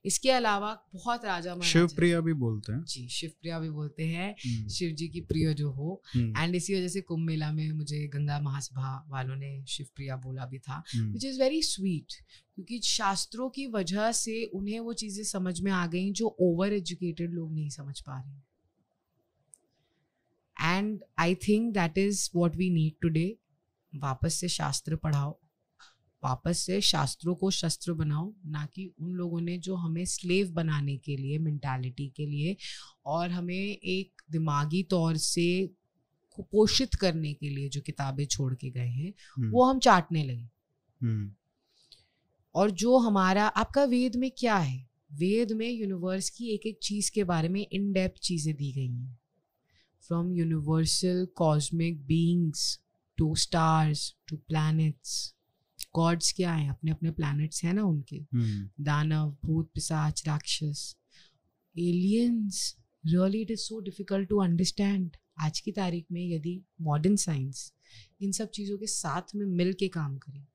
इसके अलावा बहुत राजा शिवप्रिया भी बोलते हैं जी शिवप्रिया भी बोलते हैं। शिव जी की प्रिय जो हो एंड। इसी वजह से कुंभ मेला में मुझे गंगा महासभा वालों ने शिवप्रिया बोला भी था विच इज़ वेरी स्वीट क्योंकि शास्त्रों की वजह से उन्हें वो चीज़ें समझ में आ गई जो ओवर एजुकेटेड लोग नहीं समझ पा रहे and I think that is what we need today वापस से शास्त्र पढ़ाओ। वापस से शास्त्रों को शस्त्र बनाओ ना कि उन लोगों ने जो हमें स्लेव बनाने के लिए मेंटालिटी के लिए और हमें एक दिमागी तौर से कुपोषित करने के लिए जो किताबें छोड़ के गए हैं हम्म। वो हम चाटने लगे। हम्म। और जो हमारा आपका वेद में क्या है? वेद में यूनिवर्स की एक एक चीज़ के बारे में इन डेप्थ चीज़ें दी गई हैं। From universal cosmic beings to stars to planets gods क्या है? अपने अपने प्लैनेट्स हैं ना उनके। Hmm. दानव भूत पिशाच राक्षस। Aliens really it is so difficult to understand आज की तारीख में यदि मॉडर्न साइंस इन सब चीज़ों के साथ में मिल के काम करें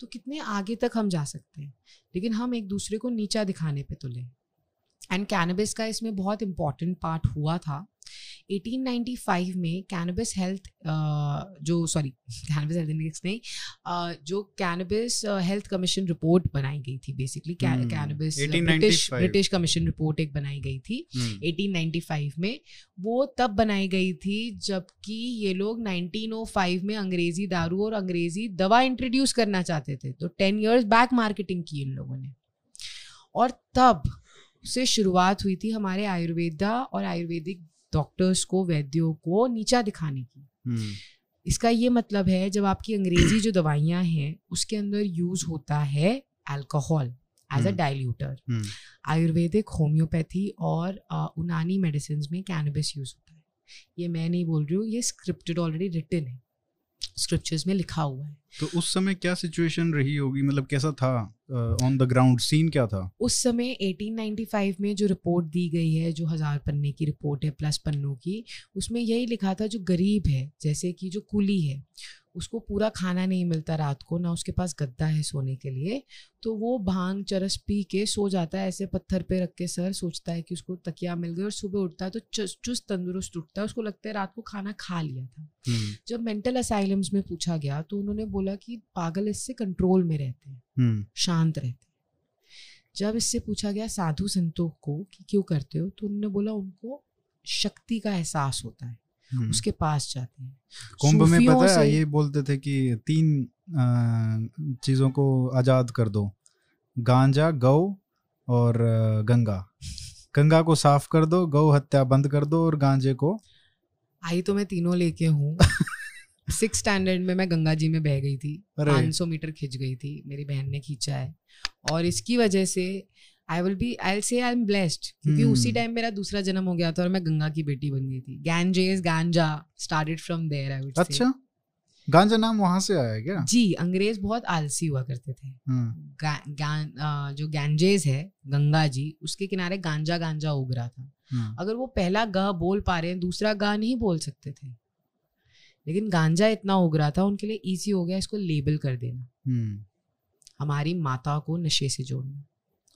तो कितने आगे तक हम जा सकते हैं? लेकिन हम एक दूसरे को नीचा दिखाने पे तुले एंड कैनबिस का इसमें बहुत इंपॉर्टेंट पार्ट हुआ था। 1895 में कैनबिस हेल्थ जो सॉरी कैनबिस हेल्थ इंडेक्स नहीं जो कैनबिस हेल्थ कमीशन रिपोर्ट बनाई गई थी basically cannabis British British commission report एक बनाई गई थी। Hmm. 1895 में वो तब बनाई गई थी जबकि ये लोग 1905 में अंग्रेज़ी दारू और अंग्रेज़ी दवा इंट्रोड्यूस करना चाहते थे। तो टेन ईयर्स बैक मार्केटिंग की इन लोगों ने। और तब से शुरुआत हुई थी हमारे आयुर्वेदा और आयुर्वेदिक डॉक्टर्स को वैद्यों को नीचा दिखाने की। हम्म। इसका ये मतलब है जब आपकी अंग्रेज़ी जो दवाइयाँ हैं उसके अंदर यूज़ होता है alcohol as a diluter Ayurvedic homeopathy और उनानी मेडिसिन में कैनबिस यूज़ होता है। ये मैं नहीं बोल रही हूँ ये स्क्रिप्टेड ऑलरेडी रिटर्न है। स्क्रिप्चर्स में लिखा हुआ है। तो उस समय क्या सिचुएशन रही होगी? मतलब कैसा था ऑन द ग्राउंड सीन क्या था? उस समय 1895 में जो रिपोर्ट दी गई है जो हज़ार पन्ने की रिपोर्ट है प्लस पन्नों की उसमें यही लिखा था जो गरीब है जैसे कि जो कुली है उसको पूरा खाना नहीं मिलता रात को ना उसके पास गद्दा है सोने के लिए तो वो भाँग चरस पी के सो जाता है ऐसे पत्थर पे रख के सर सोचता है कि उसको तकिया मिल गई और सुबह उठता है तो चुस्त तंदुरुस्त उठता है उसको लगता है रात को खाना खा लिया था हम्म। जब मेंटल असाइलम्स में पूछा गया तो उन्होंने बोला कि पागल इससे कंट्रोल में रहते हैं हम्म। शांत रहते हैं जब इससे पूछा गया साधु संतों को कि क्यों करते हो तो उन्होंने बोला उनको शक्ति का एहसास होता है। उसके पास जाते हैं। कुंभ में पता है ये बोलते थे कि तीन चीज़ों को आज़ाद कर दो। गांजा गौ और गंगा। गंगा को साफ़ कर दो गौ हत्या बंद कर दो और गांजे को आई तो मैं तीनों लेके हूँ। सिक्स स्टैंडर्ड में मैं गंगा जी में बह गई थी। पाँच सौ मीटर खिंच गई थी मेरी बहन ने खींचा है। और इसकी वजह से आई will be I say I am blessed क्योंकि hmm. उसी टाइम मेरा दूसरा जन्म हो गया था और मैं गंगा की बेटी बन गई थी। Ganges ganja started from there I would अच्छा। गांजा नाम वहाँ से आया क्या? जी अंग्रेज़ बहुत आलसी हुआ करते थे। Hmm. गा, गा, जो गैंजेस है गंगा जी उसके किनारे गांजा गांजा उग रहा था। Hmm. अगर वो पहला गा बोल पा रहे हैं दूसरा गा नहीं बोल सकते थे। लेकिन गांजा इतना उग रहा था उनके लिए इजी हो गया इसको लेबल कर देना। Hmm. हमारी माता को नशे से जोड़ना।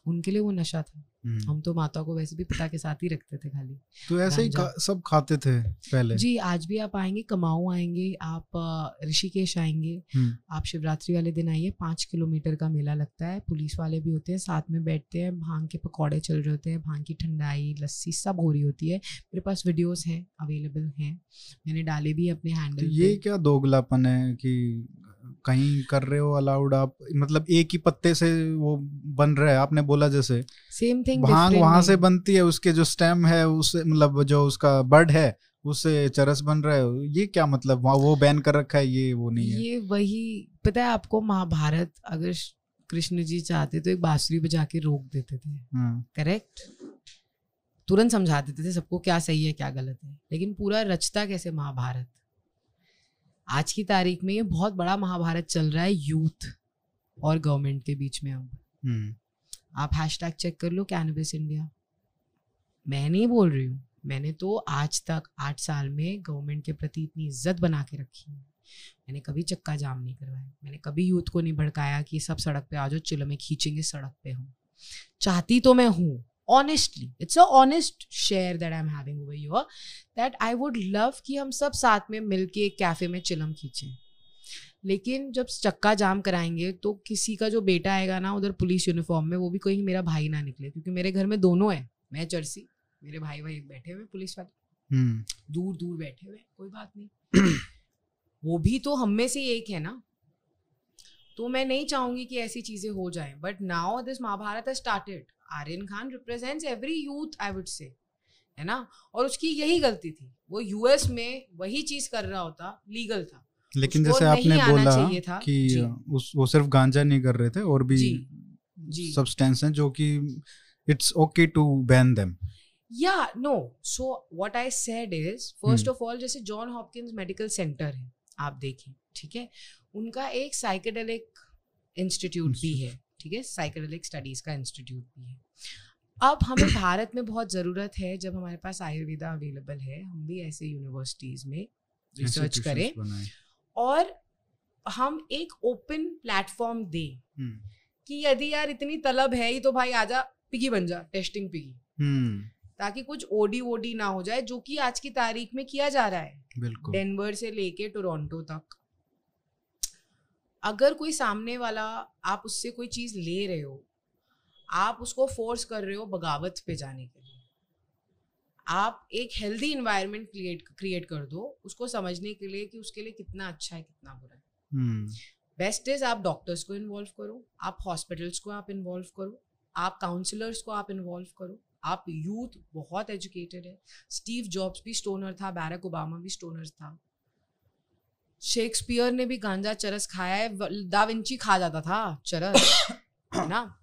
उनके लिए वो नशा था। हम्म। हम तो माता को वैसे भी पिता के साथ ही रखते थे खाली। तो ऐसे ही सब खाते थे पहले? जी आज भी आप आएँगे कमाऊ आएँगे आप ऋषिकेश आएँगे हम्म। आप शिवरात्रि वाले दिन आइए पाँच किलोमीटर का मेला लगता है पुलिस वाले भी होते हैं साथ में बैठते हैं भाँग के पकौड़े चल रहे होते हैं भाँग की ठंडाई लस्सी सब हो रही होती है। मेरे पास वीडियोस हैं अवेलेबल हैं मैंने डाले भी अपने हैंडल तो ये क्या दोगलापन है कि कहीं कर रहे हो अलाउड आप मतलब एक ही पत्ते से वो बन रहा है आपने बोला जैसे। सेम थिंग भाँग वहाँ से बनती है उसके जो स्टेम है उससे मतलब जो उसका बर्ड है उससे चरस बन रहा है ये क्या मतलब? वहाँ वो बैन कर रखा है ये वो नहीं है। ये वही पता है आपको महाभारत अगर कृष्ण जी चाहते तो एक बांसुरी बजा के रोक देते थे। करेक्ट हाँ। तुरंत समझा देते थे सबको क्या सही है क्या गलत है। लेकिन पूरा रचता कैसे महाभारत? आज की तारीख में ये बहुत बड़ा महाभारत चल रहा है यूथ और गवर्नमेंट के बीच में अब हम्म। आप हैश चेक कर लो कैनबिस इंडिया मैं नहीं बोल रही हूँ मैंने तो आज तक आठ साल में गवर्नमेंट के प्रति इतनी इज़्ज़त बना के रखी है। मैंने कभी चक्का जाम नहीं करवाया मैंने कभी यूथ को नहीं भड़काया कि सब सड़क पे आ जाओ चिलो में खींचेंगे सड़क पे हम चाहती तो मैं हूँ honestly it's a honest share that I am having over your that I would love कि हम सब साथ में मिल के एक कैफ़े में चिलम खींचें। लेकिन जब चक्का जाम कराएँगे तो किसी का जो बेटा आएगा ना उधर पुलिस यूनिफॉर्म में वो भी कोई मेरा भाई ना निकले क्योंकि मेरे घर में दोनों है। मैं जर्सी मेरे भाई भाई बैठे हुए पुलिस वाले। हम्म। दूर दूर बैठे हुए कोई बात नहीं। वो भी तो हम में से एक है ना। तो मैं नहीं चाहूँगी कि ऐसी चीज़ें हो जाए but now this Mahabharata started Aryan Khan represents every youth I would say है ना? और उसकी यही गलती थी। वो यूएस में वही चीज़ कर रहा होता लीगल था। लेकिन जैसे आपने बोला कि उस वो सिर्फ़ गांजा नहीं कर रहे थे और भी सब्सटेंस हैं जो कि it's okay to ban them या no so what I said is first of all जैसे जॉन हॉपकिंस मेडिकल सेंटर है आप देखें ठीक है? उनका एक साइकेडेलिक इंस्टीट्यूट भी है। ठीक है साइकेडेलिक स्टडीज़ का इंस्टीट्यूट भी है। अब हमें भारत में बहुत ज़रूरत है जब हमारे पास आयुर्वेदा अवेलेबल है हम भी ऐसे यूनिवर्सिटीज़ में रिसर्च करें और हम एक ओपन प्लेटफॉर्म दें हम्म। कि यदि यार इतनी तलब है ही तो भाई आजा पिगी बन जा टेस्टिंग पिगी। हम्म। ताकि कुछ ओडी ओडी ना हो जाए जो कि आज की तारीख में किया जा रहा है। डेनवर से लेके टोरंटो तक। अगर कोई सामने वाला आप उससे कोई चीज़ ले रहे हो आप उसको फोर्स कर रहे हो बगावत पे जाने के लिए। आप एक हेल्दी इन्वायरमेंट क्रिएट क्रिएट कर दो उसको समझने के लिए कि उसके लिए कितना अच्छा है कितना बुरा है। Best hmm. इज़ आप डॉक्टर्स को इन्वॉल्व करो आप हॉस्पिटल्स को आप इन्वॉल्व करो आप काउंसलर्स को आप इन्वॉल्व करो। आप यूथ बहुत एजुकेटेड है। स्टीव जॉब्स भी स्टोनर था बैरक ओबामा भी स्टोनर था। शेक्सपियर ने भी गांजा चरस खाया है दाविंची खा जाता था चरस है ना?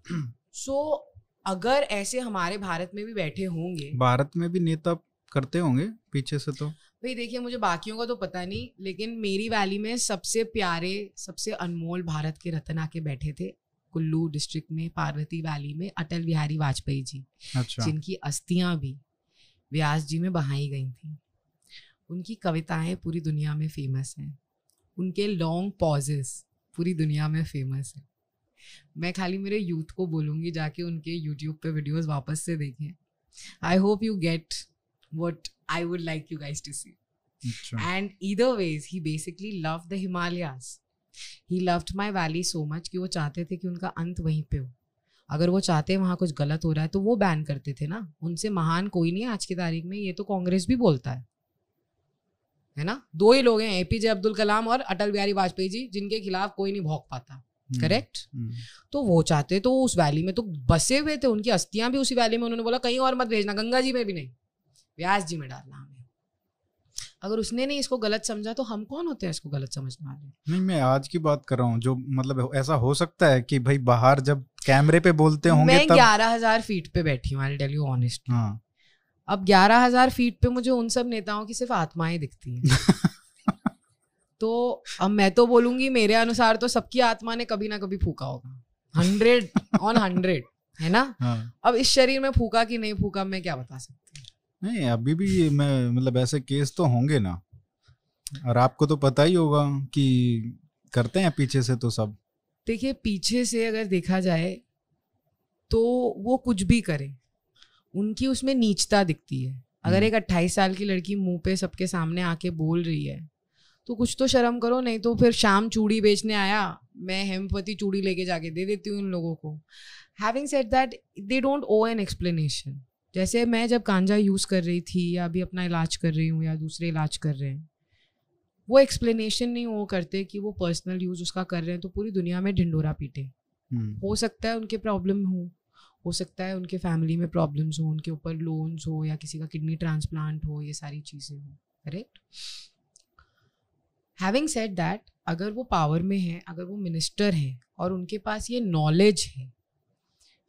सो so, अगर ऐसे हमारे भारत में भी बैठे होंगे भारत में भी नेता करते होंगे पीछे से तो? भाई देखिए मुझे बाकियों का तो पता नहीं लेकिन मेरी वैली में सबसे प्यारे सबसे अनमोल भारत के रतन आके बैठे थे कुल्लू डिस्ट्रिक्ट में पार्वती वैली में अटल बिहारी वाजपेयी जी अच्छा। जिनकी अस्थियाँ भी व्यास जी में बहाई गई थी। उनकी कविताएँ पूरी दुनिया में फ़ेमस हैं। उनके लॉन्ग पॉजेस पूरी दुनिया में फ़ेमस है। मैं खाली मेरे यूथ को बोलूँगी जाके उनके यूट्यूब पे वीडियोस वापस से देखें। I hope you get what I would like you guys to see and either ways he basically love the Himalayas he loved my valley so much कि वो चाहते थे कि उनका अंत वहीं पे हो। अगर वो चाहते वहाँ कुछ गलत हो रहा है तो वो बैन करते थे ना। उनसे महान कोई नहीं है आज की तारीख में ये तो कांग्रेस भी बोलता है। है ना? दो ही लोग हैं एपीजे अब्दुल कलाम और अटल बिहारी वाजपेयी जी जिनके खिलाफ कोई नहीं भौंक पाता करेक्ट हम्म, हम्म। तो वो चाहते तो उस वैली में तो बसे हुए थे उनकी अस्थियाँ भी उसी वैली में उन्होंने बोला कहीं और मत भेजना गंगा जी में भी नहीं व्यास जी में डालना हमें। अगर उसने नहीं इसको गलत समझा तो हम कौन होते हैं इसको गलत समझने वाले? नहीं मैं आज की बात कर रहा हूँ जो मतलब ऐसा हो सकता है कि भाई बाहर जब कैमरे पे बोलते होंगे मैं ग्यारह हज़ार फीट पे बैठी हूँ टेल यू ऑनेस्ट अब ग्यारह हज़ार फीट पे मुझे उन सब नेताओं की सिर्फ़ आत्माएँ दिखती हैं। तो अब मैं तो बोलूँगी मेरे अनुसार तो सबकी आत्मा ने कभी ना कभी फूका होगा। हंड्रेड ऑन हंड्रेड है ना? हाँ. अब इस शरीर में फूका कि नहीं फूका मैं क्या बता सकती हूँ? नहीं अभी भी मैं मतलब ऐसे केस तो होंगे ना। और आपको तो पता ही होगा कि करते हैं पीछे से तो सब। देखिए पीछे से अगर देखा जाए तो वो कुछ भी करे। उनकी उसमें नीचता दिखती है। अगर हम्म। एक अट्ठाईस साल की लड़की मुँह पे सबके सामने आके बोल रही है तो कुछ तो शर्म करो नहीं तो फिर शाम चूड़ी बेचने आया मैं हेमपति चूड़ी लेके जाके दे देती हूँ इन लोगों को। Having set that they don't owe an explanation जैसे मैं जब कांजा यूज़ कर रही थी या अभी अपना इलाज कर रही हूँ या दूसरे इलाज कर रहे हैं वो एक्सप्लेनेशन नहीं वो करते कि वो पर्सनल यूज़ उसका कर रहे हैं तो पूरी दुनिया में ढिंडोरा पीटे। hmm. हो सकता है उनके प्रॉब्लम हो। हो सकता है उनके फैमिली में प्रॉब्लम्स हो उनके ऊपर लोन्स हो या किसी का किडनी ट्रांसप्लांट हो ये सारी चीज़ें हो करेक्ट हैविंग सेड दैट अगर वो पावर में है अगर वो मिनिस्टर हैं और उनके पास ये नॉलेज है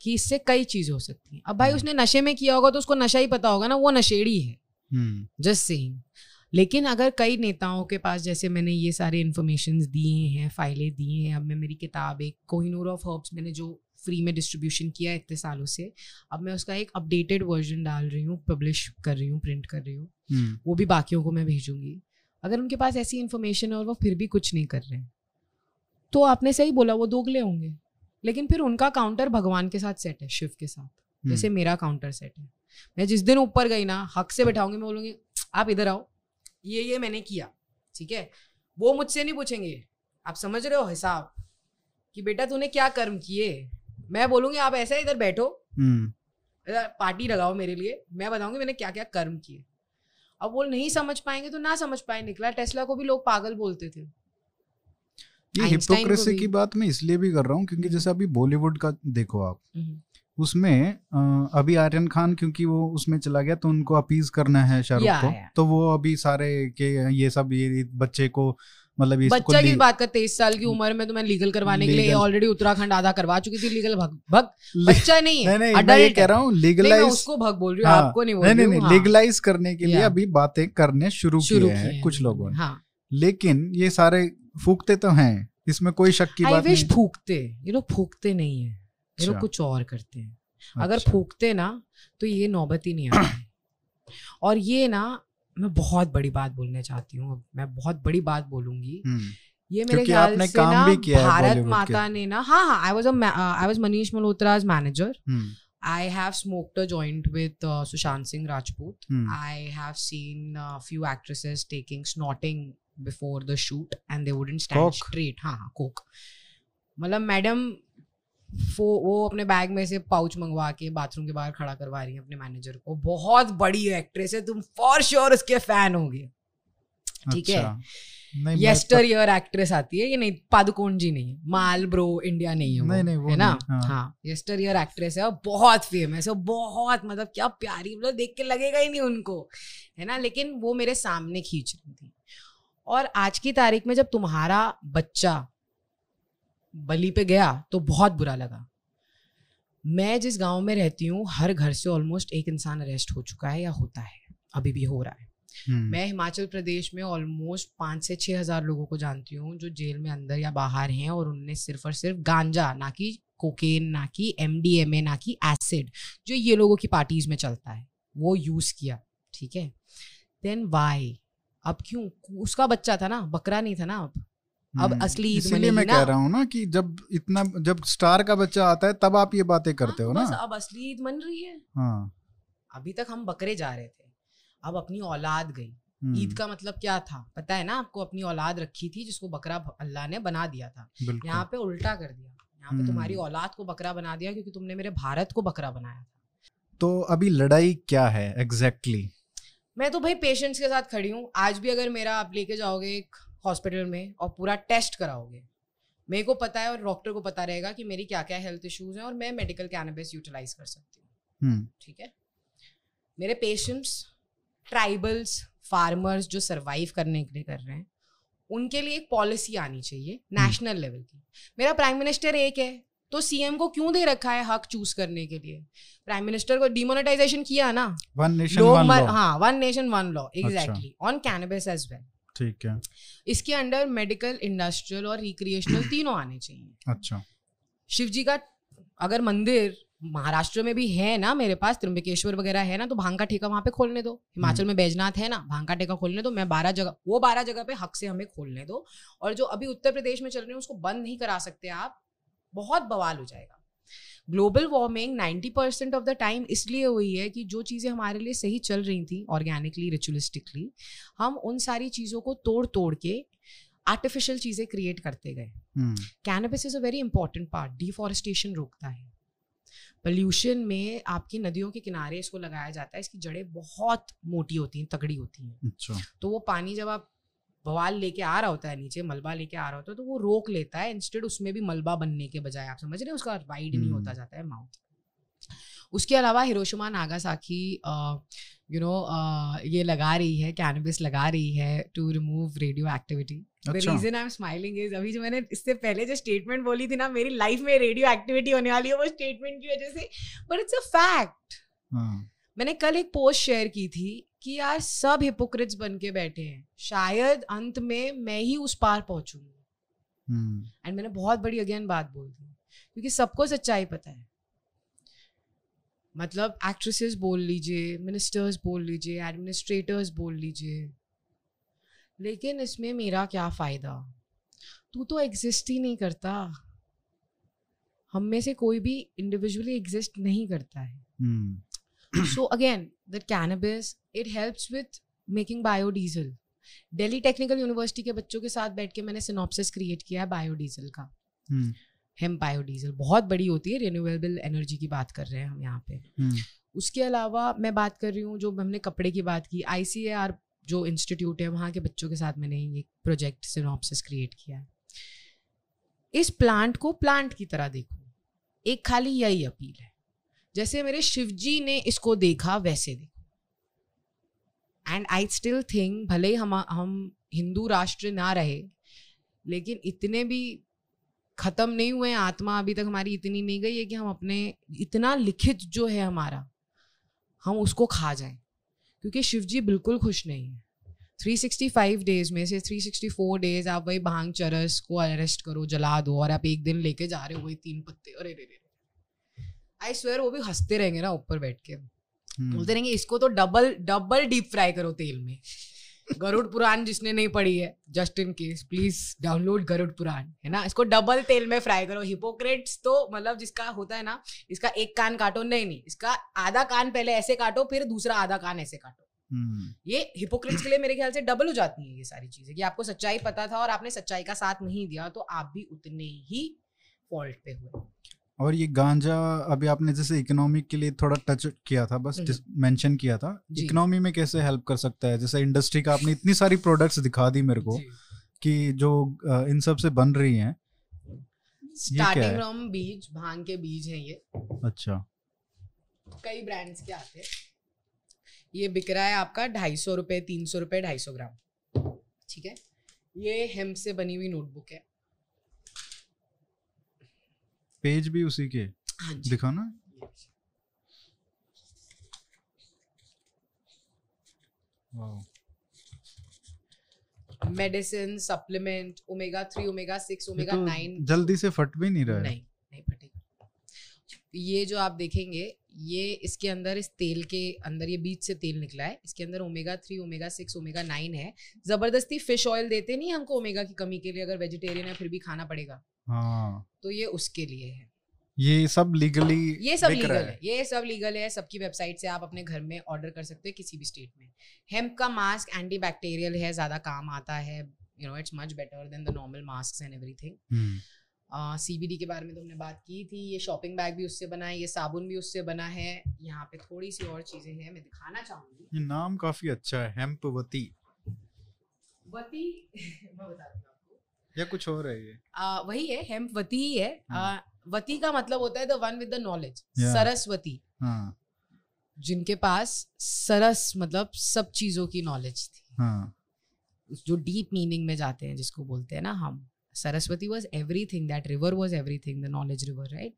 कि इससे कई चीज़ हो सकती है अब भाई hmm. उसने नशे में किया होगा तो उसको नशा ही पता होगा ना वो नशेड़ी है जस्ट hmm. सेइंग लेकिन अगर कई नेताओं के पास जैसे मैंने ये सारे इन्फॉर्मेशन दिए हैं फाइलें दी हैं अब मैं मेरी किताब एक कोहिनूर ऑफ़ हर्ब्स मैंने जो फ्री में डिस्ट्रीब्यूशन किया है इतने सालों से। अब मैं उसका एक अपडेटेड वर्जन डाल रही हूँ पब्लिश कर रही हूँ प्रिंट कर रही हूँ। hmm. वो भी बाकियों को मैं भेजूँगी। अगर उनके पास ऐसी इन्फॉर्मेशन है और वो फिर भी कुछ नहीं कर रहे हैं। तो आपने सही बोला वो दोगले होंगे। लेकिन फिर उनका काउंटर भगवान के साथ सेट है शिव के साथ। हम्म। जैसे मेरा काउंटर सेट है। मैं जिस दिन ऊपर गई ना हक से बैठाऊँगी मैं बोलूँगी आप इधर आओ। ये ये मैंने किया। ठीक है? वो मुझसे नहीं पूछेंगे। आप समझ रहे हो हिसाब कि बेटा तूने क्या कर्म किए? मैं बोलूँगी आप ऐसे इधर बैठो। हम्म, पार्टी लगाओ मेरे लिए। मैं बताऊँगी मैंने क्या क्या कर्म किए। अब वो नहीं समझ पाएँगे तो ना समझ पाए। निकला टेस्ला को भी लोग पागल बोलते थे। ये हिपोक्रेसी की बात मैं इसलिए भी कर रहा हूँ क्योंकि जैसे अभी बॉलीवुड का देखो आप हम्म, उसमें अभी आर्यन खान क्योंकि वो उसमें चला गया तो उनको अपीज करना है शाहरुख को। या। तो वो अभी सारे के ये सब ये बच्चे को मतलब इसको बच्चा की बात कर तेईस साल की उम्र में तो मैं लीगल करवाने के लिए ऑलरेडी उत्तराखंड आधा करवा चुकी थी लीगल भग भग बच्चा नहीं नहीं है नहीं ये adult कह रहा हूँ लीगलाइज उसको भग बोल रही हूँ हाँ, आपको नहीं बोल नहीं रही नहीं हूँ। नहीं हाँ, लीगलाइज करने के लिए अभी बातें करने शुरू शुरू किए किए कुछ लोगों ने। हाँ। लेकिन ये सारे फूकते तो हैं इसमें कोई शक की बात नहीं। फूकते। ये लोग फूकते नहीं है ये लोग अच्छा, कुछ और करते हैं। अगर अच्छा, फूकते ना तो ये नौबत ही नहीं आती। और ये ना मैं बहुत बड़ी बात बोलने चाहती हूँ मैं बहुत बड़ी बात बोलूँगी हम्म, ये मेरे ख्याल से काम ना भी किया भारत माता ने ना हाँ हाँ I was I was Manish Malhotra's manager hmm, I have smoked a joint with uh, Sushant Singh Rajput. Hmm. I have seen a few actresses taking snorting before the shoot and they wouldn't stand Coke? straight. हाँ हाँ Coke मतलब madam वो वो अपने bag में से pouch मंगवा के बाथरूम के बाहर खड़ा करवा रही है अपने मैनेजर को। बहुत बड़ी एक्ट्रेस है तुम फॉर श्योर उसके फ़ैन होगे। ठीक है। अच्छा, येस्टर ईयर एक्ट्रेस आती है ये नहीं पादुकोण जी नहीं माल ब्रो इंडिया नहीं है वो नहीं, नहीं, वो है ना? हाँ। हाँ येस्टर ईयर एक्ट्रेस है और बहुत फ़ेमस है बहुत मतलब क्या प्यारी मतलब देख के लगेगा ही नहीं उनको है ना? लेकिन वो मेरे सामने खींच रही थी। और आज की तारीख में जब तुम्हारा बच्चा बलि पे गया तो बहुत बुरा लगा। मैं जिस गाँव में रहती हूँ हर घर से ऑलमोस्ट एक इंसान अरेस्ट हो चुका है या होता है अभी भी हो रहा है। हम्म, मैं हिमाचल प्रदेश में ऑलमोस्ट पाँच से छः हज़ार लोगों को जानती हूँ जो जेल में अंदर या बाहर हैं और उनने सिर्फ़ और सिर्फ़ गांजा ना कि कोकेन ना कि एम ना कि एसिड जो ये लोगों की पार्टीज़ में चलता है वो यूज़ किया ठीक है? देन वाई अब क्यों? उसका बच्चा था ना बकरा नहीं था ना अब। अब हम्म, असली ईद इसीलिए मैं कह रहा हूँ ना कि जब इतना जब स्टार का बच्चा आता है तब आप ये बातें करते हाँ, हो ना। अब असली ईद मन रही है। हाँ। अभी तक हम बकरे जा रहे थे। अब अपनी औलाद गई। हम्म, ईद का मतलब क्या था? पता है ना आपको अपनी औलाद रखी थी जिसको बकरा अल्लाह ने बना दिया था। यहाँ पे उल्टा कर दिया। यहाँ पे हम्म। तुम्हारी औलाद को बकरा बना दिया क्योंकि तुमने मेरे भारत को बकरा बनाया था। तो अभी लड़ाई क्या है एग्जैक्टली exactly? मैं तो भाई पेशेंट्स के साथ खड़ी हूँ। आज भी अगर मेरा आप लेके जाओगे एक हॉस्पिटल में और पूरा टेस्ट कराओगे। मेरे को पता है और डॉक्टर को पता रहेगा कि मेरी क्या क्या हेल्थ इश्यूज़ हैं और मैं मेडिकल कैनबिस यूटिलाइज कर सकती हूँ। हम्म, ठीक है? मेरे पेशेंट्स ट्राइबल्स फार्मर्स जो सरवाइव करने के लिए कर रहे हैं उनके लिए एक पॉलिसी आनी चाहिए नेशनल लेवल की। मेरा प्राइम मिनिस्टर एक है तो सीएम को क्यों दे रखा है हक चूज़ करने के लिए? प्राइम मिनिस्टर को डिमोनेटाइजेशन किया ना? वन नेशन वन लॉ हाँ one nation one law exactly on cannabis as well ठीक है। इसके अंडर मेडिकल इंडस्ट्रियल और रिक्रिएशनल तीनों आने चाहिए। अच्छा। शिव जी का अगर मंदिर महाराष्ट्र में भी है ना मेरे पास त्रिम्बकेश्वर वगैरह है ना तो भाँग का ठेका वहाँ पे खोलने दो। हिमाचल में बैजनाथ है ना भाँग का ठेका खोलने दो। मैं बारह जगह वो बारह जगह पे हक से हमें खोलने दो। और जो अभी उत्तर प्रदेश में चल रहे हैं उसको बंद नहीं करा सकते आप। बहुत बवाल हो जाएगा। Global warming 90 percent of the time इसलिए हुई है कि जो चीज़ें हमारे लिए सही चल रही थी ऑर्गेनिकली रिचुअलिस्टिकली हम उन सारी चीज़ों को तोड़ तोड़ के आर्टिफिशियल चीज़ें क्रिएट करते गए। Cannabis is a very important part deforestation रोकता है। पोल्यूशन में आपकी नदियों के किनारे इसको लगाया जाता है इसकी जड़ें बहुत मोटी होती हैं तगड़ी होती हैं। अच्छा। तो वो पानी जब आप बवाल लेके आ रहा होता है नीचे मलबा लेके आ रहा होता है तो वो रोक लेता है इंस्टेड उसमें भी मलबा बनने के बजाय आप समझ रहे हैं? उसका वाइड नहीं होता हम्म। जाता है माउथ उसके अलावा हिरोशिमा नागासाकी यू नो ये लगा रही है कैनबिस लगा रही है to remove radioactivity the reason I am smiling is अभी जो मैंने इससे पहले जो स्टेटमेंट बोली थी ना मेरी लाइफ में रेडियो एक्टिविटी होने वाली है वो स्टेटमेंट की वजह से। बट इट्स अ फैक्ट मैंने कल एक पोस्ट शेयर की थी कि यार सब हिपोक्रिट्स बन के बैठे हैं। शायद अंत में मैं ही उस पार पहुंचूँगी। एंड मैंने बहुत बड़ी अगेन बात बोल दी क्योंकि सबको सच्चाई पता है। मतलब एक्ट्रेसेस बोल लीजिए मिनिस्टर्स बोल लीजिए एडमिनिस्ट्रेटर्स बोल लीजिए। लेकिन इसमें मेरा क्या फ़ायदा? तू तो एग्जिस्ट ही नहीं करता। हम में से कोई भी इंडिविजुअली एग्जिस्ट नहीं करता है। So again the cannabis it helps with making biodiesel Delhi Technical University के बच्चों के साथ बैठ के मैंने सिनॉप्सिस क्रिएट किया है बायोडीजल का। हेम बायोडीजल बहुत बड़ी होती है रिन्यूएबल एनर्जी की बात कर रहे हैं हम यहाँ पे। हम्म। उसके अलावा मैं बात कर रही हूँ जो हमने कपड़े की बात की आई जो इंस्टीट्यूट है वहाँ के बच्चों के साथ मैंने ये प्रोजेक्ट सिनॉप्सिस क्रिएट किया है। इस प्लांट को प्लांट की तरह देखो। एक खाली यही अपील है। जैसे मेरे शिवजी ने इसको देखा वैसे देखो। एंड आई स्टिल थिंक भले ही हम हम हिंदू राष्ट्र ना रहे, लेकिन इतने भी खत्म नहीं हुए आत्मा अभी तक हमारी इतनी नहीं गई है कि हम अपने, इतना लिखित जो है हमारा, हम उसको खा जाएँ। क्योंकि शिव जी बिल्कुल खुश नहीं है। 365 डेज़ में से 364 डेज़ आप वही भाँग चरस को अरेस्ट करो, जला दो, और आप एक दिन लेके जा रहे हो वही तीन पत्ते। अरे रे रे आई स्वेयर वो भी हँसते रहेंगे ना ऊपर बैठ के। बोलते रहेंगे इसको तो डबल डबल डीप फ्राई करो तेल में। गरुड़ पुराण जिसने नहीं पढ़ी है just in case please download Garuda Purana है ना? इसको डबल तेल में फ्राई करो। हिपोक्रेट्स तो मतलब जिसका होता है ना इसका एक कान काटो नहीं नहीं इसका आधा कान पहले ऐसे काटो फिर दूसरा आधा कान ऐसे काटो। Hmm. ये हिपोक्रेट्स के लिए मेरे ख्याल से डबल हो जाती है ये सारी चीज़ें कि आपको सच्चाई पता था और आपने सच्चाई का साथ नहीं दिया तो आप भी उतने ही फॉल्ट पे हुए। और ये गांजा अभी आपने जैसे इकोनॉमी के लिए थोड़ा टच किया था बस मेंशन हम्म। किया था इकोनॉमी में कैसे हेल्प कर सकता है? जैसे इंडस्ट्री का आपने इतनी सारी प्रोडक्ट्स दिखा दी मेरे को कि जो इन सबसे बन रही हैं। स्टार्टिंग फ्रॉम बीज भाँग के बीज हैं ये। अच्छा। कई ब्रांड्स के आते हैं। ये बिक रहा है आपका ढाई सौ रुपये तीन सौ रुपये ढाई सौ ग्राम। ठीक है? ये हेम्प से बनी हुई नोटबुक है। पेज भी उसी के। हाँ दिखा ना। Medicine supplement omega three omega six omega nine. जल्दी से फट भी नहीं रहा है। नहीं नहीं फटेगा। ये जो आप देखेंगे ये इसके अंदर इस तेल के अंदर ये बीच से तेल निकला है। इसके अंदर omega three omega six omega nine है। ज़बरदस्ती फ़िश ऑयल देते नहीं हमको ओमेगा की कमी के लिए अगर वेजिटेरियन है फिर भी खाना पड़ेगा। हाँ। तो ये उसके लिए है। ये सब लीगली ये सब लीगल है। है। ये सब लीगल है। सबकी वेबसाइट से आप अपने घर में ऑर्डर कर सकते हैं किसी भी स्टेट में। हेम्प का मास्क एंटी बैक्टीरियल है ज़्यादा काम आता है। You know it's much better than the normal mask and everything CBD के बारे में तुमने बात की थी ये शॉपिंग बैग भी उससे बना है ये साबुन भी उससे बना है। यहाँ पे थोड़ी सी और चीज़ें हैं मैं दिखाना चाहूँगी। ये नाम काफ़ी अच्छा है हेम्पवती। वती मैं बताती हूँ या कुछ और है ये? आ, वही है हेम्पवती ही है। आ, हाँ। वती का मतलब होता है the one with the knowledge Saraswati. हाँ. जिनके पास सरस मतलब सब चीज़ों की नॉलेज थी। हाँ. जो डीप मीनिंग में जाते हैं जिसको बोलते हैं ना हम। Saraswati was everything that river was everything the knowledge river right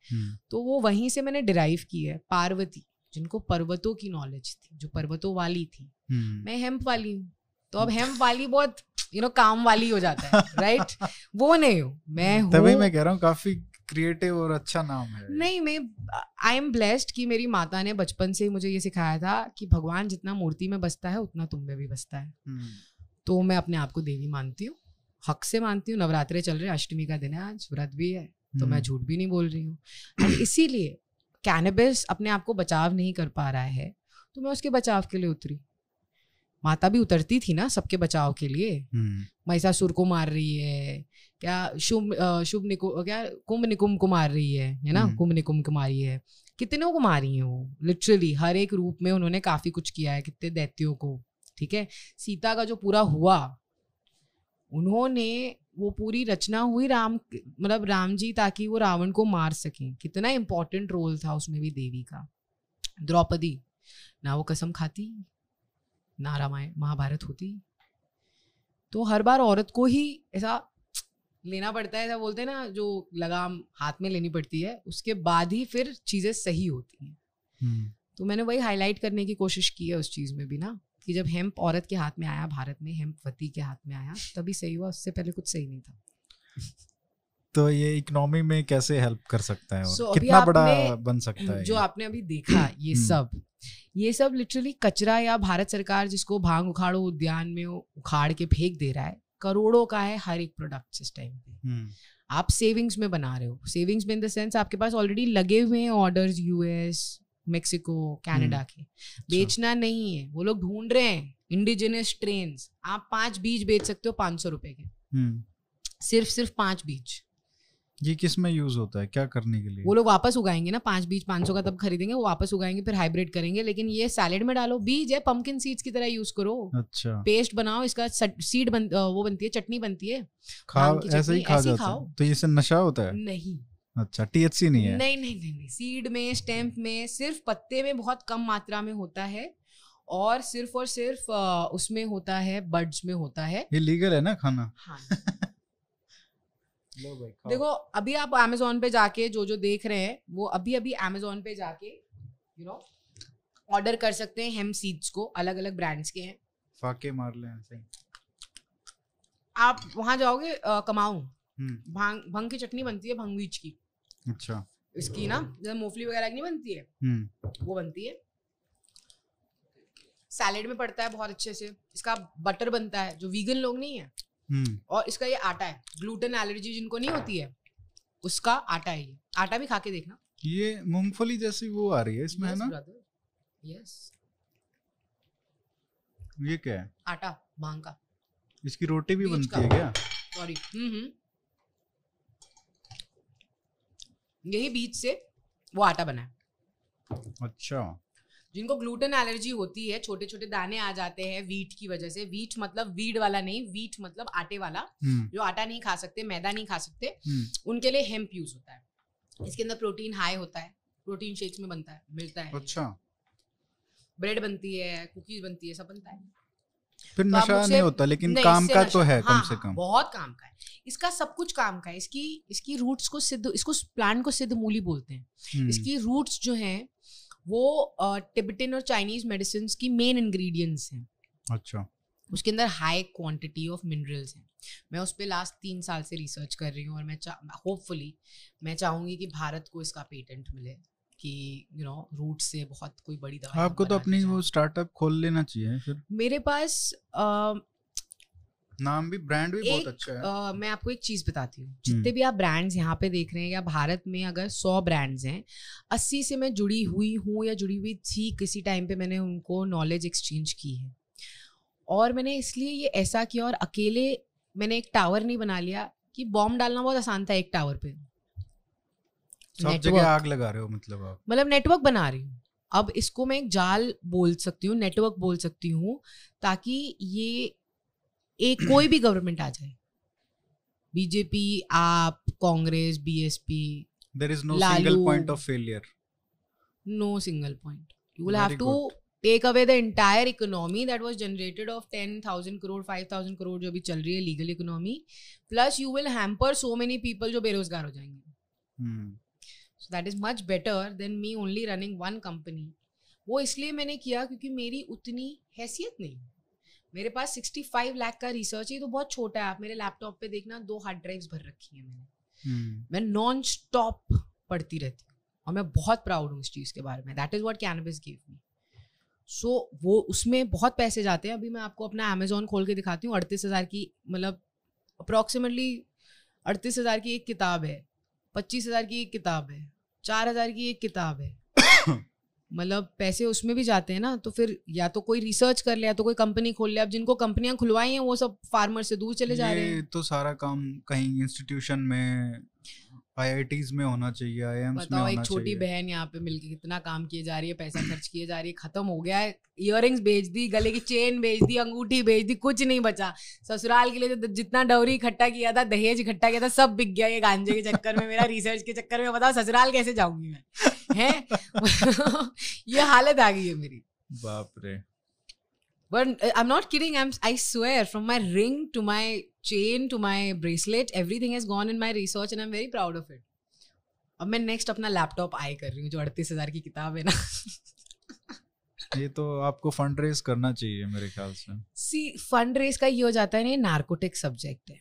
तो वो वहीं से मैंने डिराइव की है पार्वती जिनको पर्वतों की नॉलेज थी जो पर्वतों वाली थी। Hmm. मैं हेम्प वाली हूँ तो अब हेम्प वाली बहुत यू नो काम वाली हो जाता है राइट वो नहीं हूँ मैं हूँ तभी मैं कह रहा हूँ काफ़ी क्रिएटिव और अच्छा नाम है। नहीं मैं आई एम ब्लेस्ड कि मेरी माता ने बचपन से ही मुझे ये सिखाया था कि भगवान जितना मूर्ति में बसता है उतना तुम में भी बसता है। Hmm. तो मैं अपने आप को देवी मानती हूँ। हक से मानती हूँ नवरात्रे चल रहे अष्टमी का दिन है आज व्रत भी है तो मैं हम्म। झूठ भी नहीं बोल रही हूँ। इसीलिए कैनबिस अपने आप को बचाव नहीं कर पा रहा है तो मैं उसके बचाव के लिए उतरी। माता भी उतरती थी ना सबके बचाव के लिए। हम्म। महिषासुर को मार रही है क्या शुभ शुभ निकु क्या कुंभ निकुंभ को मार रही है है ना? हम्म। कुंभ निकुंभ को मारी है। कितनों को मारी है वो? लिटरली हर एक रूप में उन्होंने काफ़ी कुछ किया है कितने दैत्यों को ठीक है? सीता का जो पूरा हुआ उन्होंने वो पूरी रचना हुई राम मतलब राम जी ताकि वो रावण को मार सकें। कितना इम्पोर्टेंट रोल था उसमें भी देवी का। द्रौपदी ना वो कसम खाती ना रामायण महाभारत होती। तो हर बार औरत को ही ऐसा लेना पड़ता है ऐसा बोलते हैं ना जो लगाम हाथ में लेनी पड़ती है उसके बाद ही फिर चीज़ें सही होती हैं। हम्म। तो मैंने वही हाईलाइट करने की कोशिश की है उस चीज़ में भी ना। कि जब हेम्प औरत के हाथ में आया भारत में हेम्प वती के हाथ में आया तभी सही हुआ उससे पहले कुछ सही नहीं था। तो ये इकोनॉमी में कैसे हेल्प कर सकता है so, कितना बड़ा बन सकता है जो आपने अभी देखा ये हम्म। सब ये सब लिटरली कचरा या भारत सरकार जिसको भाँग उखाड़ो उद्यान में उखाड़ के फेंक दे रहा है करोड़ों का है हर एक प्रोडक्ट इस टाइम पे। हम्म, आप सेविंग्स में बना रहे हो। सेविंग्स में इन द सेंस आपके पास ऑलरेडी लगे हुए हैं ऑर्डर्स यूएस मेक्सिको कनाडा के। बेचना नहीं है। वो लोग ढूंढ रहे हैं। इंडिजिनियस ट्रेन आप पाँच बीज बेच सकते हो पाँच सौ रुपए के। हम्म। सिर्फ़ सिर्फ़ पाँच बीज। ये किसमें यूज़ होता है? क्या करने के लिए? वो लोग वापस उगाएँगे ना। पाँच बीज पाँच सौ का तब खरीदेंगे वो वापस उगाएँगे फिर हाइब्रिड करेंगे। लेकिन ये सैलेड में डालो। बीज है पंपकिन सीड्स की तरह यूज़ करो। अच्छा। पेस्ट बनाओ इसका सीड बन वो बनती है चटनी बनती है। खा भाँग ऐसे ही खा जाता खाओ। है तो इससे नशा होता है? नहीं। अच्छा टीएचसी नहीं है? नहीं नहीं नहीं नहीं। सीड में स्टेम्प में सिर्फ़ पत्ते में बहुत कम मात्रा में होता है और सिर्फ़ और सिर्फ़ उसमें होता है बर्ड्स में होता है। ये लीगल है ना खाना? हाँ। देखो अभी आप अमेजोन पे जाके जो जो देख रहे हैं वो अभी अभी अमेजोन पे जाके यू नो ऑर्डर कर सकते हैं हेम सीड्स को। अलग अलग ब्रांड्स के हैं। फाके मार ले आप वहाँ जाओगे कमाऊ? हम्म, भाँग भंग की चटनी बनती है भंग बीज की। अच्छा। इसकी ना जैसे मूंगफली वगैरह की नहीं बनती है हम्म वो बनती है सैलेड में पड़ता है बहुत अच्छे से इसका बटर बनता है जो वीगन लोग नहीं है हम्म और इसका ये आटा है ग्लूटेन एलर्जी जिनको नहीं होती है उसका आटा है ये आटा भी खा के देखना ये मूंगफली जैसी वो आ रही है इसमें है ना. Yes. ये क्या है आटा भाँग का इसकी रोटी भी बनती है क्या सॉरी हम्म यही बीज से वो आटा बना है। अच्छा। जिनको ग्लूटेन एलर्जी होती है छोटे छोटे दाने आ जाते हैं वीट की वजह से। वीट मतलब वीड वाला नहीं वीट मतलब आटे वाला। हम्म। जो आटा नहीं खा सकते मैदा नहीं खा सकते हम्म। उनके लिए हेम्प यूज़ होता है। इसके अंदर प्रोटीन हाई होता है प्रोटीन शेक्स में बनता है मिलता है। अच्छा। ब्रेड बनती है कुकीज बनती है सब बनता है। फिर तो नशा नहीं होता लेकिन नहीं, काम का तो है हाँ, कम से कम। बहुत काम का है। इसका सब कुछ काम का है। इसकी इसकी रूट्स को सिद्ध इसको प्लांट को सिद्ध मूली बोलते हैं। हम्म, इसकी रूट्स जो हैं वो टिबेटन और चाइनीज़ मेडिसिन की मेन इंग्रेडिएंट्स हैं। अच्छा। उसके अंदर हाई क्वांटिटी ऑफ़ मिनरल्स हैं। मैं उस पर लास्ट तीन साल से रिसर्च कर रही हूँ और मैं होपफुली मैं चाहूँगी कि भारत को इसका पेटेंट मिले। कि यू नो रूट से बहुत कोई बड़ी दवा आपको तो अपनी वो स्टार्टअप खोल लेना चाहिए फिर। मेरे पास अ, नाम भी ब्रांड भी बहुत अच्छा है। अ, मैं आपको एक चीज़ बताती हूँ। जितने भी आप ब्रांड्स यहाँ पे देख रहे हैं या भारत में अगर सौ ब्रांड्स हैं अस्सी से मैं जुड़ी हुई हूँ या जुड़ी हुई थी किसी टाइम पे मैंने उनको नॉलेज एक्सचेंज की है। और मैंने इसलिए ये ऐसा किया और अकेले मैंने एक टावर नहीं बना लिया कि बॉम्ब डालना बहुत आसान था एक टावर पे। सब जगह आग लगा रहे हो मतलब आप। मतलब नेटवर्क बना रही हूँ। अब इसको मैं एक जाल बोल सकती हूँ नेटवर्क बोल सकती हूँ ताकि ये एक कोई भी गवर्नमेंट आ जाए। BJP AAP Congress BSP there is no single point of failure no single point you will have to take away the entire economy that was generated of ten thousand crore five thousand crore जो अभी चल रही है legal economy plus you will hamper so many people जो बेरोजगार हो जाएँगे। So that is much better than me only running one company वो इसलिए मैंने किया क्योंकि मेरी उतनी हैसियत नहीं। मेरे पास 65 लाख का रिसर्च है तो बहुत छोटा है। आप मेरे लैपटॉप पे देखना दो हार्ड ड्राइव्स भर रखी है मैंने। hmm. मैं नॉन स्टॉप पढ़ती रहती हूँ और मैं बहुत प्राउड हूँ इस चीज़ के बारे में। That is what cannabis give me so वो उसमें बहुत पैसे जाते हैं। अभी मैं आपको अपना अमेजोन खोल के दिखाती हूँ। अड़तीस हज़ार की मतलब अप्रॉक्सीमेटली अड़तीस हज़ार की एक किताब है। पच्चीस हज़ार की एक किताब है चार हज़ार की एक किताब है। मतलब पैसे उसमें भी जाते हैं ना तो फिर या तो कोई रिसर्च कर ले या तो कोई कंपनी खोल ले। अब जिनको कंपनियाँ खुलवाई हैं वो सब फार्मर से दूर चले जा रहे हैं। तो सारा काम कहीं इंस्टीट्यूशन में आईआईटीज में होना चाहिए आईएम्स में होना एक छोटी बहन यहाँ पे मिलके कितना काम किए जा रही है पैसा खर्च किए जा रही है खत्म हो गया है इयररिंग्स बेच दी गले की चेन बेच दी अंगूठी बेच दी कुछ नहीं बचा। ससुराल के लिए जो जितना डौरी इकट्ठा किया था दहेज इकट्ठा किया था सब बिक गया ये गांजे के चक्कर में मेरा रिसर्च के चक्कर में बताओ ससुराल कैसे जाऊँगी मैं? है? ये हालत आ गई है मेरी। बाप रे। But uh, I'm not kidding. I'm I swear from my ring to my chain to my bracelet, everything has gone in my research and I'm very proud of it. अब मैं नेक्स्ट अपना लैपटॉप आई कर रही हूँ जो अड़तीस हज़ार की किताब है ना। ये तो आपको फंड रेज करना चाहिए मेरे ख्याल से। सी फंड रेस का ये हो जाता है ना ये नार्कोटिक सब्जेक्ट है।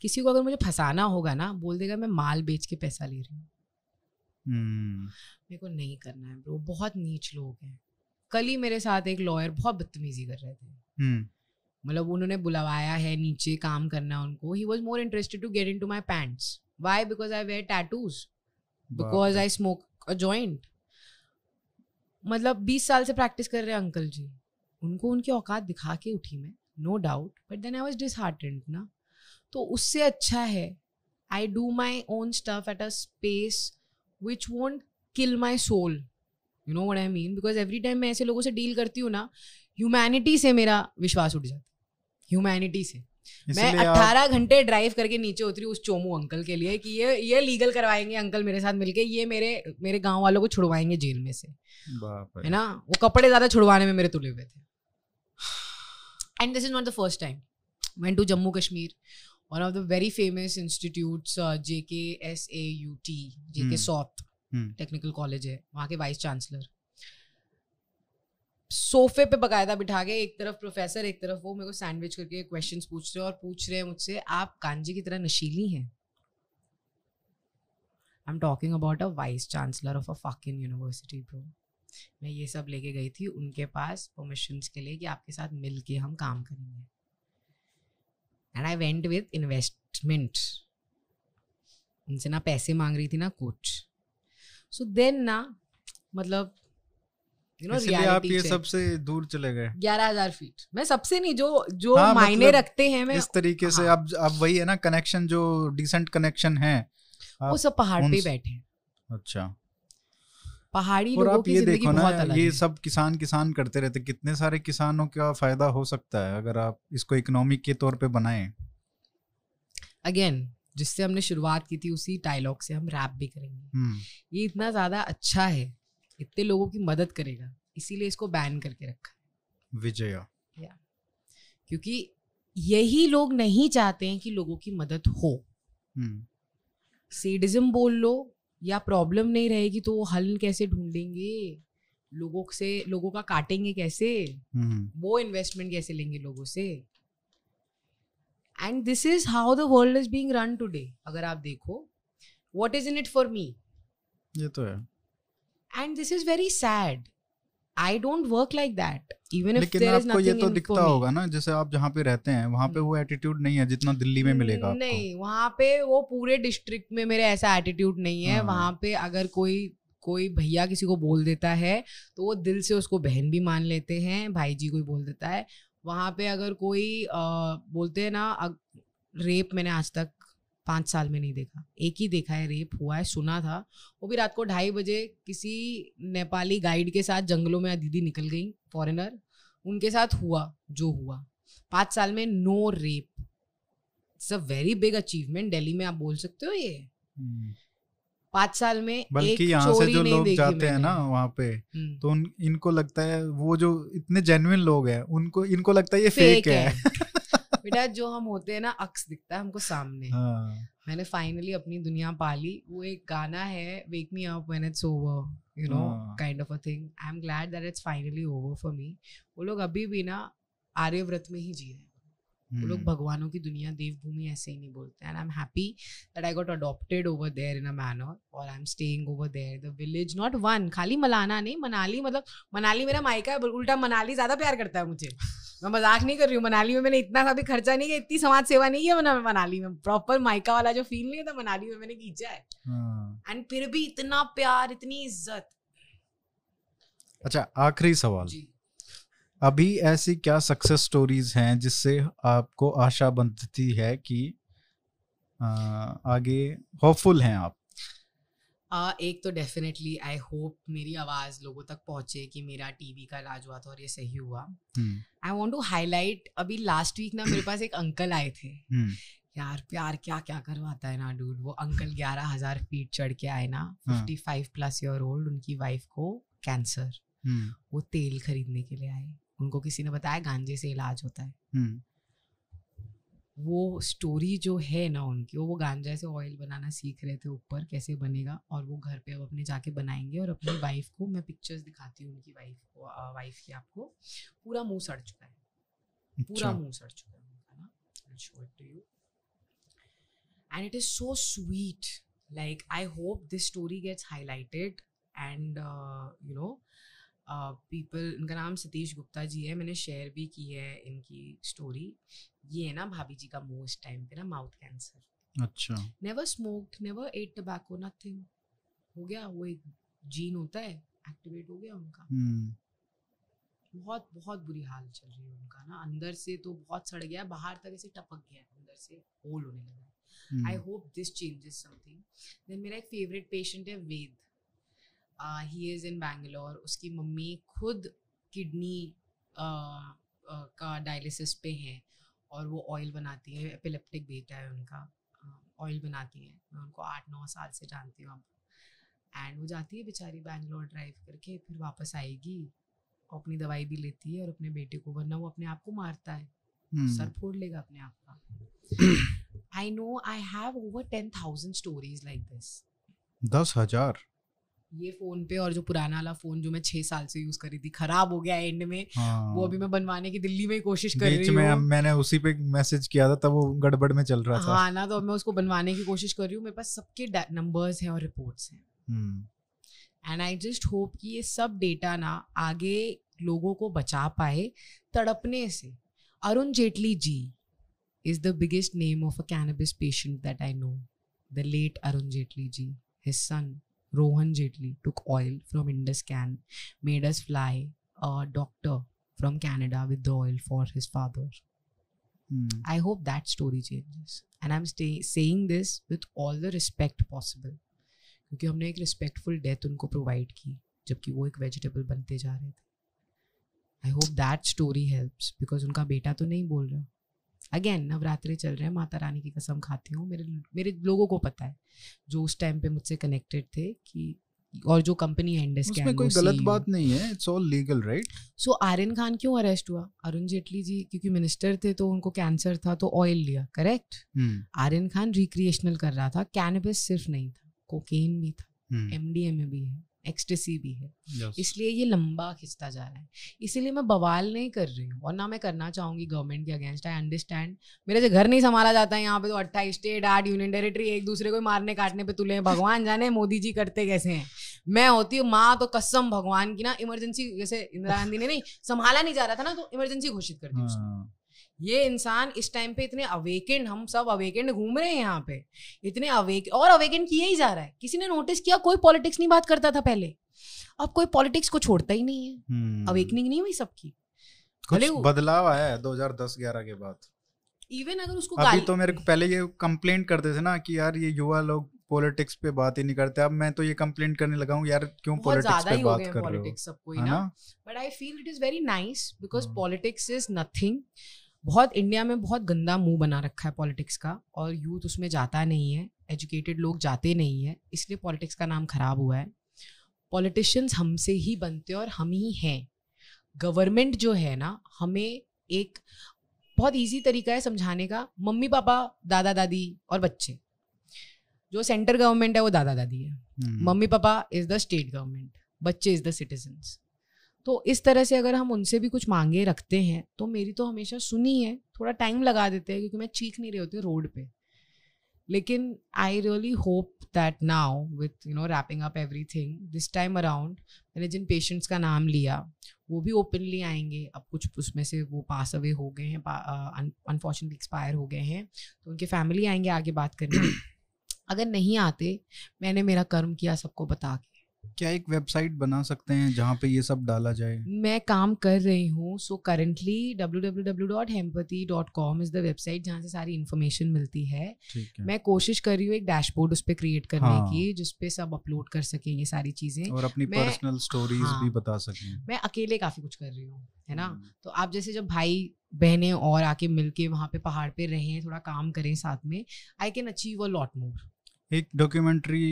किसी को अगर मुझे फंसाना होगा ना बोल देगा मैं माल बेच के पैसा ले रही हूँ। हम्म। मेरे को नहीं करना है ब्रो बहुत नीच लोग हैं। कल ही मेरे साथ एक लॉयर बहुत बदतमीजी कर रहे थे। हम्म। मतलब उन्होंने बुलवाया है नीचे काम करना उनको। He was more interested to get in to my pants why because I wear tattoos because I smoke a joint मतलब बीस साल से प्रैक्टिस कर रहे हैं अंकल जी। उनको उनकी औकात दिखा के उठी मैं no doubt but then I was disheartened ना। तो उससे अच्छा है I do my own stuff at a space which won't kill my soul you know what I mean because every time मैं ऐसे लोगों से डील करती हूँ ना ह्यूमैनिटी से मेरा विश्वास उठ जाता ह्यूमैनिटी से। मैं अट्ठारह घंटे ड्राइव करके नीचे उतरी उस चोमू अंकल के लिए कि ये ये लीगल करवाएँगे अंकल मेरे साथ मिलके ये मेरे मेरे गाँव वालों को छुड़वाएँगे जेल में से। है ना? वो कपड़े ज़्यादा छुड़वाने में मेरे तुले हुए थे। And this is not the first time went to Jammu Kashmir one of the one of the very famous institutes uh, JKSAUT JK South technical college है वहाँ के वाइस चांसलर सोफे पे बकायदा बिठा के एक तरफ़ प्रोफेसर एक तरफ़ वो मेरे को सैंडविच करके क्वेश्चंस पूछ रहे हैं और पूछ रहे हैं मुझसे, आप गांजे की तरह नशीली हैं? I am talking about a vice chancellor of a fucking university bro मैं ये सब लेके गई थी उनके पास परमिशन के लिए कि आपके साथ मिल के हम काम करेंगे। And I went with investment उनसे ना पैसे मांग रही थी ना कुछ। सो देन ना मतलब आप ये सबसे दूर चले गए। ग्यारह हज़ार फीट मैं सबसे नहीं जो जो हाँ, मायने मतलब रखते हैं मैं इस तरीके हाँ. से अब अब वही है ना कनेक्शन जो डिसेंट कनेक्शन है वो सब पहाड़ पे बैठे अच्छा। पहाड़ी और आप ये देखो ना ये सब किसान किसान करते रहते कितने सारे किसानों का फ़ायदा हो सकता है अगर आप इसको इकोनॉमिक के तौर पे बनाए। अगेन जिससे हमने शुरुआत की थी उसी डायलॉग से हम रैप भी करेंगे। हम्म। ये इतना ज़्यादा अच्छा है। इतने लोगों की मदद करेगा इसीलिए इसको बैन करके रखा। विजया। या क्योंकि यही लोग नहीं चाहते हैं कि लोगों की मदद हो। सीडिज्म हम्म। बोल लो या प्रॉब्लम नहीं रहेगी तो वो हल कैसे ढूंढेंगे? लोगों से लोगों का काटेंगे कैसे? हम्म। वो इन्वेस्टमेंट कैसे लेंगे लोगों से? And this is how the world is being run today अगर आप देखो what is in it for me ये तो है। And this is very sad I don't work like that even if लेकिन आपको ये तो दिखता होगा ना जैसे आप जहाँ पे रहते हैं वहाँ पे hmm. वो एटीट्यूड नहीं है जितना दिल्ली में मिलेगा नहीं वहाँ पे वो पूरे डिस्ट्रिक्ट में मेरे ऐसा एटीट्यूड नहीं है। हाँ। वहाँ पे अगर कोई कोई भैया किसी को बोल देता है तो वो दिल से उसको बहन भी मान लेते हैं भाई जी कोई बोल देता है। वहाँ पे अगर कोई आ, बोलते हैं ना रेप मैंने आज तक पाँच साल में नहीं देखा। एक ही देखा है रेप हुआ है सुना था। वो भी रात को ढाई बजे किसी नेपाली गाइड के साथ जंगलों में दीदी निकल गई फॉरेनर उनके साथ हुआ जो हुआ। पाँच साल में no rape it's a very big achievement Delhi में आप बोल सकते हो ये। हम्म। पाँच साल में बल्कि यहाँ से जो लोग जाते हैं ना वहाँ पे हम्म। तो उन इनको लगता है वो जो इतने जेन्युइन लोग हैं उनको इनको लगता है ये फेक, फेक है, है। बेटा जो हम होते हैं ना अक्स दिखता है हमको सामने। हाँ. मैंने फाइनली अपनी दुनिया पाली। वो एक गाना है wake me up when it's over you know kind of a thing I am glad that it's finally over for me वो लोग अभी भी ना आर्यव्रत में ही जी रहे हैं वो लोग hmm. भगवानों की दुनिया देवभूमि ऐसे ही नहीं बोलते and I am happy that I got adopted over there in a manner और I am staying over there the village not one खाली मलाना नहीं मनाली मतलब मनाली मेरा मायका है उल्टा मनाली ज़्यादा प्यार करता है मुझे। मैं मज़ाक नहीं कर रही हूँ मनाली में मैंने इतना सा भी खर्चा नहीं किया इतनी समाज सेवा नहीं है मैंने मनाली में। प्रॉपर माइका वाला जो फील नहीं था मनाली में मैंने खींचा है। एंड हाँ। फिर भी इतना प्यार इतनी इज़्ज़त। अच्छा आखिरी सवाल। जी। अभी ऐसी क्या सक्सेस स्टोरीज हैं जिससे आपको आशा बनती है कि आ, आगे होपफुल हैं आप? uh, एक तो डेफिनेटली आई होप मेरी आवाज़ लोगों तक पहुँचे कि मेरा टीवी का इलाज हुआ था और ये सही हुआ। आई वांट टू हाईलाइट अभी लास्ट वीक ना मेरे पास एक अंकल आए थे। hmm. यार प्यार क्या क्या करवाता है ना डूड वो अंकल ग्यारह हज़ार फीट चढ़ के आए ना fifty five plus year old उनकी वाइफ को कैंसर hmm. वो तेल खरीदने के लिए आए। उनको किसी ने बताया गांजे से इलाज होता है। hmm. वो स्टोरी जो है ना उनकी वो गांजा से ऑयल बनाना सीख रहे थे ऊपर कैसे बनेगा और वो घर पे अब अपने जाके बनाएँगे और अपनी वाइफ को मैं पिक्चर्स दिखाती हूँ उनकी वाइफ को वाइफ की आपको पूरा मुँह सड़ चुका है। पूरा अच्छा। मुँह सड़ चुका है उनका ना। Show it to you and it is so sweet like I hope this story gets highlighted and you know people इनका नाम सतीश गुप्ता जी है मैंने शेयर भी की है इनकी स्टोरी ये है ना भाभी जी का मुँह इस टाइम पे ना माउथ कैंसर अच्छा। Never smoked never ate tobacco nothing हो गया वो एक जीन होता है एक्टिवेट हो गया उनका। हम्म। बहुत बहुत बुरी हाल चल रही है उनका ना। अंदर से तो बहुत सड़ गया बाहर तक ऐसे टपक गया अंदर से होल होने लगा। I hope this changes something then मेरा एक फेवरेट पेशेंट है वेद। ही इज़ इन बैंगलोर उसकी मम्मी खुद किडनी uh, uh, का डायलिसिस पे है और वो ऑयल बनाती है एपिलेप्टिक बेटा है उनका। ऑयल uh, बनाती है। मैं उनको आठ नौ साल से जानती हूँ अब। एंड वो जाती है बेचारी बैंगलोर ड्राइव करके फिर वापस आएगी और अपनी दवाई भी लेती है और अपने बेटे को वरना वो अपने आप को मारता है। हम्म। सर फोड़ लेगा अपने आप का। I know I have over ten thousand stories like this दस हज़ार? ये फ़ोन पे और जो पुराना वाला फ़ोन जो मैं छह साल से यूज़ कर रही थी खराब हो गया एंड में हाँ। वो अभी मैं बनवाने की दिल्ली में ही कोशिश कर रही हूँ। मैंने उसी पे मैसेज किया था तब वो गड़बड़ में चल रहा था। हाँ ना तो अब मैं उसको बनवाने की कोशिश कर रही हूँ मेरे पास सबके नंबर्स हैं और रिपोर्ट्स हैं। एंड आई जस्ट होप कि ये सब डेटा ना आगे लोगों को बचा पाए तड़पने से। Arun Jaitley ji is the biggest name of a cannabis patient that I know the late Arun Jaitley ji his son Rohan Jaitley took oil from Indus Can, made us fly a doctor from Canada with the oil for his father. Hmm I hope that story changes. And I'm stay, saying this with all the respect possible. क्योंकि हमने एक respectful death उनको provide की जबकि वो एक vegetable बनते जा रहे थे I hope that story helps because उनका बेटा तो नहीं बोल रहा अगेन नवरात्रि चल रहे हैं माता रानी की कसम खाती हूँ। मेरे मेरे लोगों को पता है जो उस टाइम पे मुझसे कनेक्टेड थे कि और जो कंपनी है इंडस उसमें कोई गलत बात नहीं है it's all legal right so Aryan Khan क्यों अरेस्ट हुआ? अरुण जेटली जी क्योंकि मिनिस्टर थे तो उनको कैंसर था तो ऑयल लिया करेक्ट आर्यन खान रिक्रिएशनल कर रहा था कैनबिस सिर्फ़ नहीं था कोकेन भी था एमडीएमए भी है। एक्सटेसी भी है। Yes. इसलिए ये लंबा खिंचता जा रहा है। इसीलिए मैं बवाल नहीं कर रही हूँ और ना मैं करना चाहूँगी गवर्नमेंट के अगेंस्ट आई अंडरस्टैंड मेरे से घर नहीं संभाला जाता है यहाँ पे तो अट्ठाईस स्टेट आठ यूनियन टेरेटरी एक दूसरे को मारने काटने पे तुले हैं। भगवान जाने मोदी जी करते कैसे हैं? मैं होती हूँ माँ तो कसम भगवान की ना इमरजेंसी जैसे इंदिरा गांधी ने नहीं संभाला नहीं जा रहा था ना तो इमरजेंसी घोषित कर दी उसने। हाँ, ये इंसान इस टाइम पे इतने अवेकेंड हम सब अवेकेंड घूम रहे हैं यहाँ पे। इतने अवेक और अवेकेंड किया ही जा रहा है। किसी ने नोटिस किया कोई पॉलिटिक्स नहीं बात करता था पहले। अब कोई पॉलिटिक्स को छोड़ता ही नहीं है। हम्म। अवेकनिंग नहीं हुई सबकी। कुछ बदलाव आया है 2010-11 के बाद। इवन अगर उसको अभी तो मेरे को पहले ये कंप्लेंट करते थे ना कि यार ये युवा लोग पॉलिटिक्स पे बात ही नहीं करते। अब मैं तो ये कंप्लेंट करने लगा हूँ यार क्यों पॉलिटिक्स पे बात कर रहे हो? सबको ही ना। ना? But I feel it is very nice because. Politics is nothing बहुत इंडिया में बहुत गंदा मुँह बना रखा है पॉलिटिक्स का और यूथ उसमें जाता नहीं है एजुकेटेड लोग जाते नहीं है इसलिए पॉलिटिक्स का नाम खराब हुआ है। पॉलिटिशियंस हमसे ही बनते और हम ही हैं। गवर्नमेंट जो है ना हमें एक बहुत इजी तरीका है समझाने का मम्मी पापा दादा दादी और बच्चे। जो सेंटर गवर्नमेंट है वो दादा दादी है। हम्म, mummy papa is the state government बच्चे इज़ द सिटीजन्स तो इस तरह से अगर हम उनसे भी कुछ मांगे रखते हैं तो मेरी तो हमेशा सुनी है, थोड़ा टाइम लगा देते हैं, क्योंकि मैं चीख नहीं रही होती रोड पे। लेकिन I really hope that now with you know wrapping up everything this time around मैंने जिन पेशेंट्स का नाम लिया, वो भी ओपनली आएँगे। अब कुछ उसमें से वो पास अवे हो गए हैं अनफॉर्चुनेटली एक्सपायर हो गए हैं तो उनके फैमिली आएँगे आगे बात करने। अगर नहीं आते, मैंने मेरा कर्म किया सबको बता के। क्या एक वेबसाइट बना सकते हैं जहाँ पे ये सब डाला जाए? मैं काम कर रही हूँ so currently W W W dot hempathy dot com is the website जहाँ से सारी इन्फॉर्मेशन मिलती है। है। मैं कोशिश कर रही हूँ एक डैशबोर्ड उस पर क्रिएट करने हाँ। की जिसपे सब अपलोड कर सके ये सारी चीज़ें। और अपनी पर्सनल स्टोरीज हाँ। भी बता सकें। मैं अकेले काफ़ी कुछ कर रही हूँ है ना? हम्म, तो आप जैसे जब भाई बहनें और आके मिलके वहाँ पे पहाड़ पे रहें थोड़ा काम करें साथ में I can achieve a lot more एक डॉक्यूमेंट्री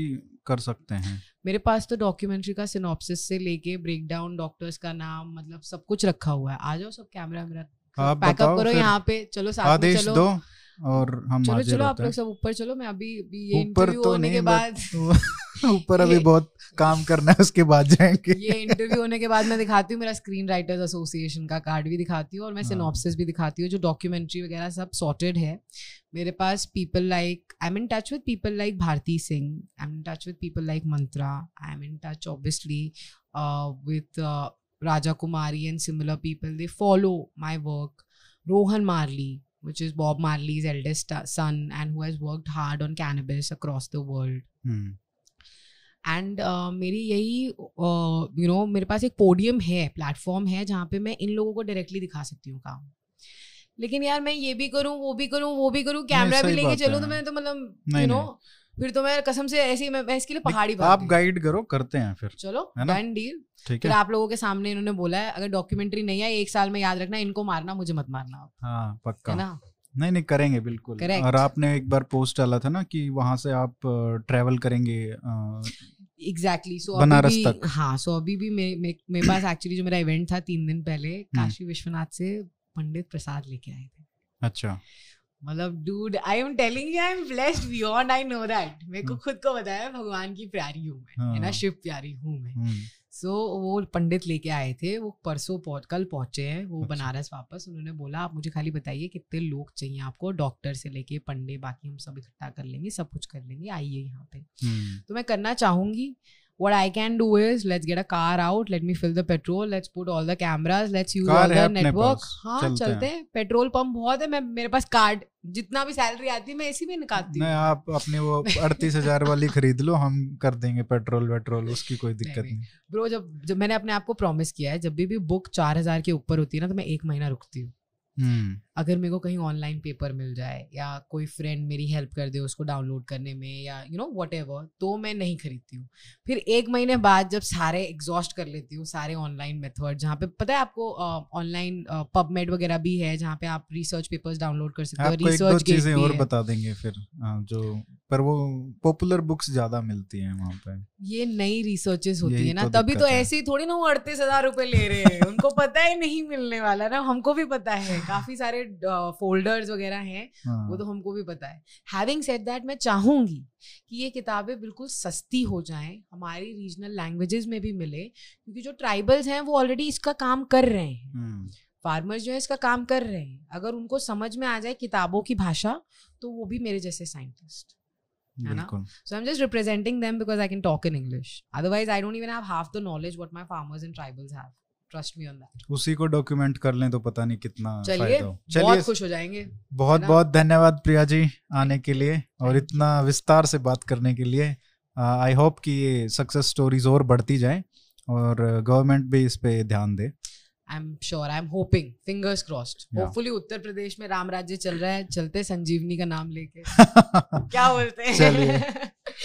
कर सकते हैं। मेरे पास तो डॉक्यूमेंट्री का सिनॉप्सिस से लेके ब्रेकडाउन डॉक्टर्स का नाम मतलब सब कुछ रखा हुआ है। आ जाओ सब कैमरा वैमरा पैकअप करो यहाँ पे। चलो साथ में चलो। दो। और हम चलो चलो आप लोग सब ऊपर चलो मैं अभी अभी ये इंटरव्यू तो होने के बाद ऊपर अभी बहुत काम करना है उसके बाद जाएँगे ये इंटरव्यू होने के बाद मैं दिखाती हूँ मेरा स्क्रीन राइटर्स एसोसिएशन का कार्ड भी दिखाती हूँ और मैं हाँ। सिनॉप्सिस भी दिखाती हूँ जो डॉक्यूमेंट्री वगैरह सब सॉर्टेड है मेरे पास people like I am in touch with people like Bharti Singh I am in touch with people like Mantra I am in touch obviously with Raja Kumari and similar people, they follow my work. Rohan Marley, which is Bob Marley's eldest son and who has worked hard on cannabis across the world. Hmm. And uh, मेरी यही you know मेरे पास एक podium है platform है जहाँ पे मैं इन लोगों को डायरेक्टली दिखा सकती हूँ काम लेकिन यार मैं ये भी करूँ वो भी करूँ वो भी करूँ कैमरा भी लेके चलूँ तो मैं तो मतलब you यू नो फिर तो मैं कसम से ऐसी मैं, मैं इसके लिए पहाड़ी आप गाइड करो करते हैं फिर। चलो डन डील ठीक है। आप लोगों के सामने इन्होंने बोला है अगर डॉक्यूमेंट्री नहीं है एक साल में याद रखना इनको मारना मुझे मत मारना हाँ पक्का। है ना? नहीं नहीं करेंगे बिल्कुल। Correct. और आपने एक बार पोस्ट डाला था ना कि वहाँ से आप ट्रेवल करेंगे एग्जैक्टली सो बनारस तक। हाँ सो अभी भी मे, मे, मेरे पास एक्चुअली जो मेरा इवेंट था तीन दिन पहले हम्म। काशी विश्वनाथ से पंडित प्रसाद लेके आए थे। अच्छा। मतलब dude I am telling you I am blessed beyond I know that मेरे को हम्म। खुद को बताया भगवान की प्यारी हूँ मैं है ना हाँ। शिव प्यारी हूँ मैं सो वो पंडित लेके आए थे वो परसों पहुँच कल पहुँचे हैं वो अच्छा। बनारस वापस उन्होंने बोला आप मुझे खाली बताइए कितने लोग चाहिए आपको डॉक्टर से लेके पंडित बाकी हम सब इकट्ठा कर लेंगे सब कुछ कर लेंगे आइए यहाँ पे तो मैं करना चाहूँगी what I can do is let's get a car out, let me fill the petrol, let's put all the cameras, let's use car all the network. हाँ चलते चलते हैं। पेट्रोल पंप बहुत है मैं मेरे पास कार्ड जितना भी सैलरी आती है मैं इसी में निकालती नहीं हूँ। आप अपनी वो अड़तीस हज़ार वाली खरीद लो हम कर देंगे पेट्रोल वेट्रोल उसकी कोई दिक्कत नहीं। नहीं। ब्रो जब जब मैंने अपने आप को प्रॉमिस किया है जब भी भी बुक चार हज़ार के ऊपर होती है ना तो मैं एक महीना रुकती हूँ। हम्म, अगर मेरे को कहीं ऑनलाइन पेपर मिल जाए या कोई फ्रेंड मेरी हेल्प कर दे उसको डाउनलोड करने में या यू नो वट तो मैं नहीं खरीदती हूँ। फिर एक महीने बाद जब सारे एग्जॉस्ट कर लेती हूँ सारे ऑनलाइन मेथड जहाँ पे पता है आपको ऑनलाइन पबमेड वगैरह भी है जहाँ पे आप रिसर्च पेपर्स डाउनलोड कर सकते हो रिसर्च चीज़ें और बता देंगे फिर जो पर वो पॉपुलर बुक्स ज़्यादा मिलती हैं वहाँ पे। ये नई रिसर्चेस होती है ना तो तभी तो ऐसे ही थोड़ी ना वो अड़तीस हज़ार रुपए ले रहे हैं उनको पता ही नहीं मिलने वाला ना हमको भी पता है काफ़ी सारे फोल्डर्स वगैरह हैं वो तो हाँ, हमको भी पता है हैविंग सेड दैट मैं चाहूँगी कि ये किताबें बिल्कुल सस्ती हो जाएँ हमारी रीजनल लैंग्वेजेस में भी मिले क्योंकि जो ट्राइबल्स हैं वो ऑलरेडी इसका काम कर रहे हैं हम्म, फार्मर्स जो है इसका काम कर रहे हैं अगर उनको समझ में आ जाए किताबों की भाषा तो वो भी मेरे जैसे साइंटिस्ट है ना? So I'm just representing them because I can talk in English. Otherwise, I don't even have half the knowledge what my farmers and tribals have. Trust me on that. उसी को डॉक्यूमेंट कर लें तो पता नहीं कितना चलिए फ़ायदा बहुत खुश हो जाएँगे बहुत बहुत धन्यवाद प्रिया जी आने के लिए और इतना विस्तार से बात करने के लिए आई होप कि ये सक्सेस स्टोरीज और बढ़ती जाए और गवर्नमेंट भी इस पे ध्यान दे। I am sure I am hoping fingers crossed. Hopefully Uttar Pradesh में राम राज्य चल रहा है चलते संजीवनी का नाम लेके। क्या बोलते हैं? चलिए,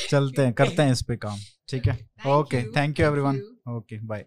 चलते हैं करते हैं इस पे काम ठीक है? Okay thank you everyone okay bye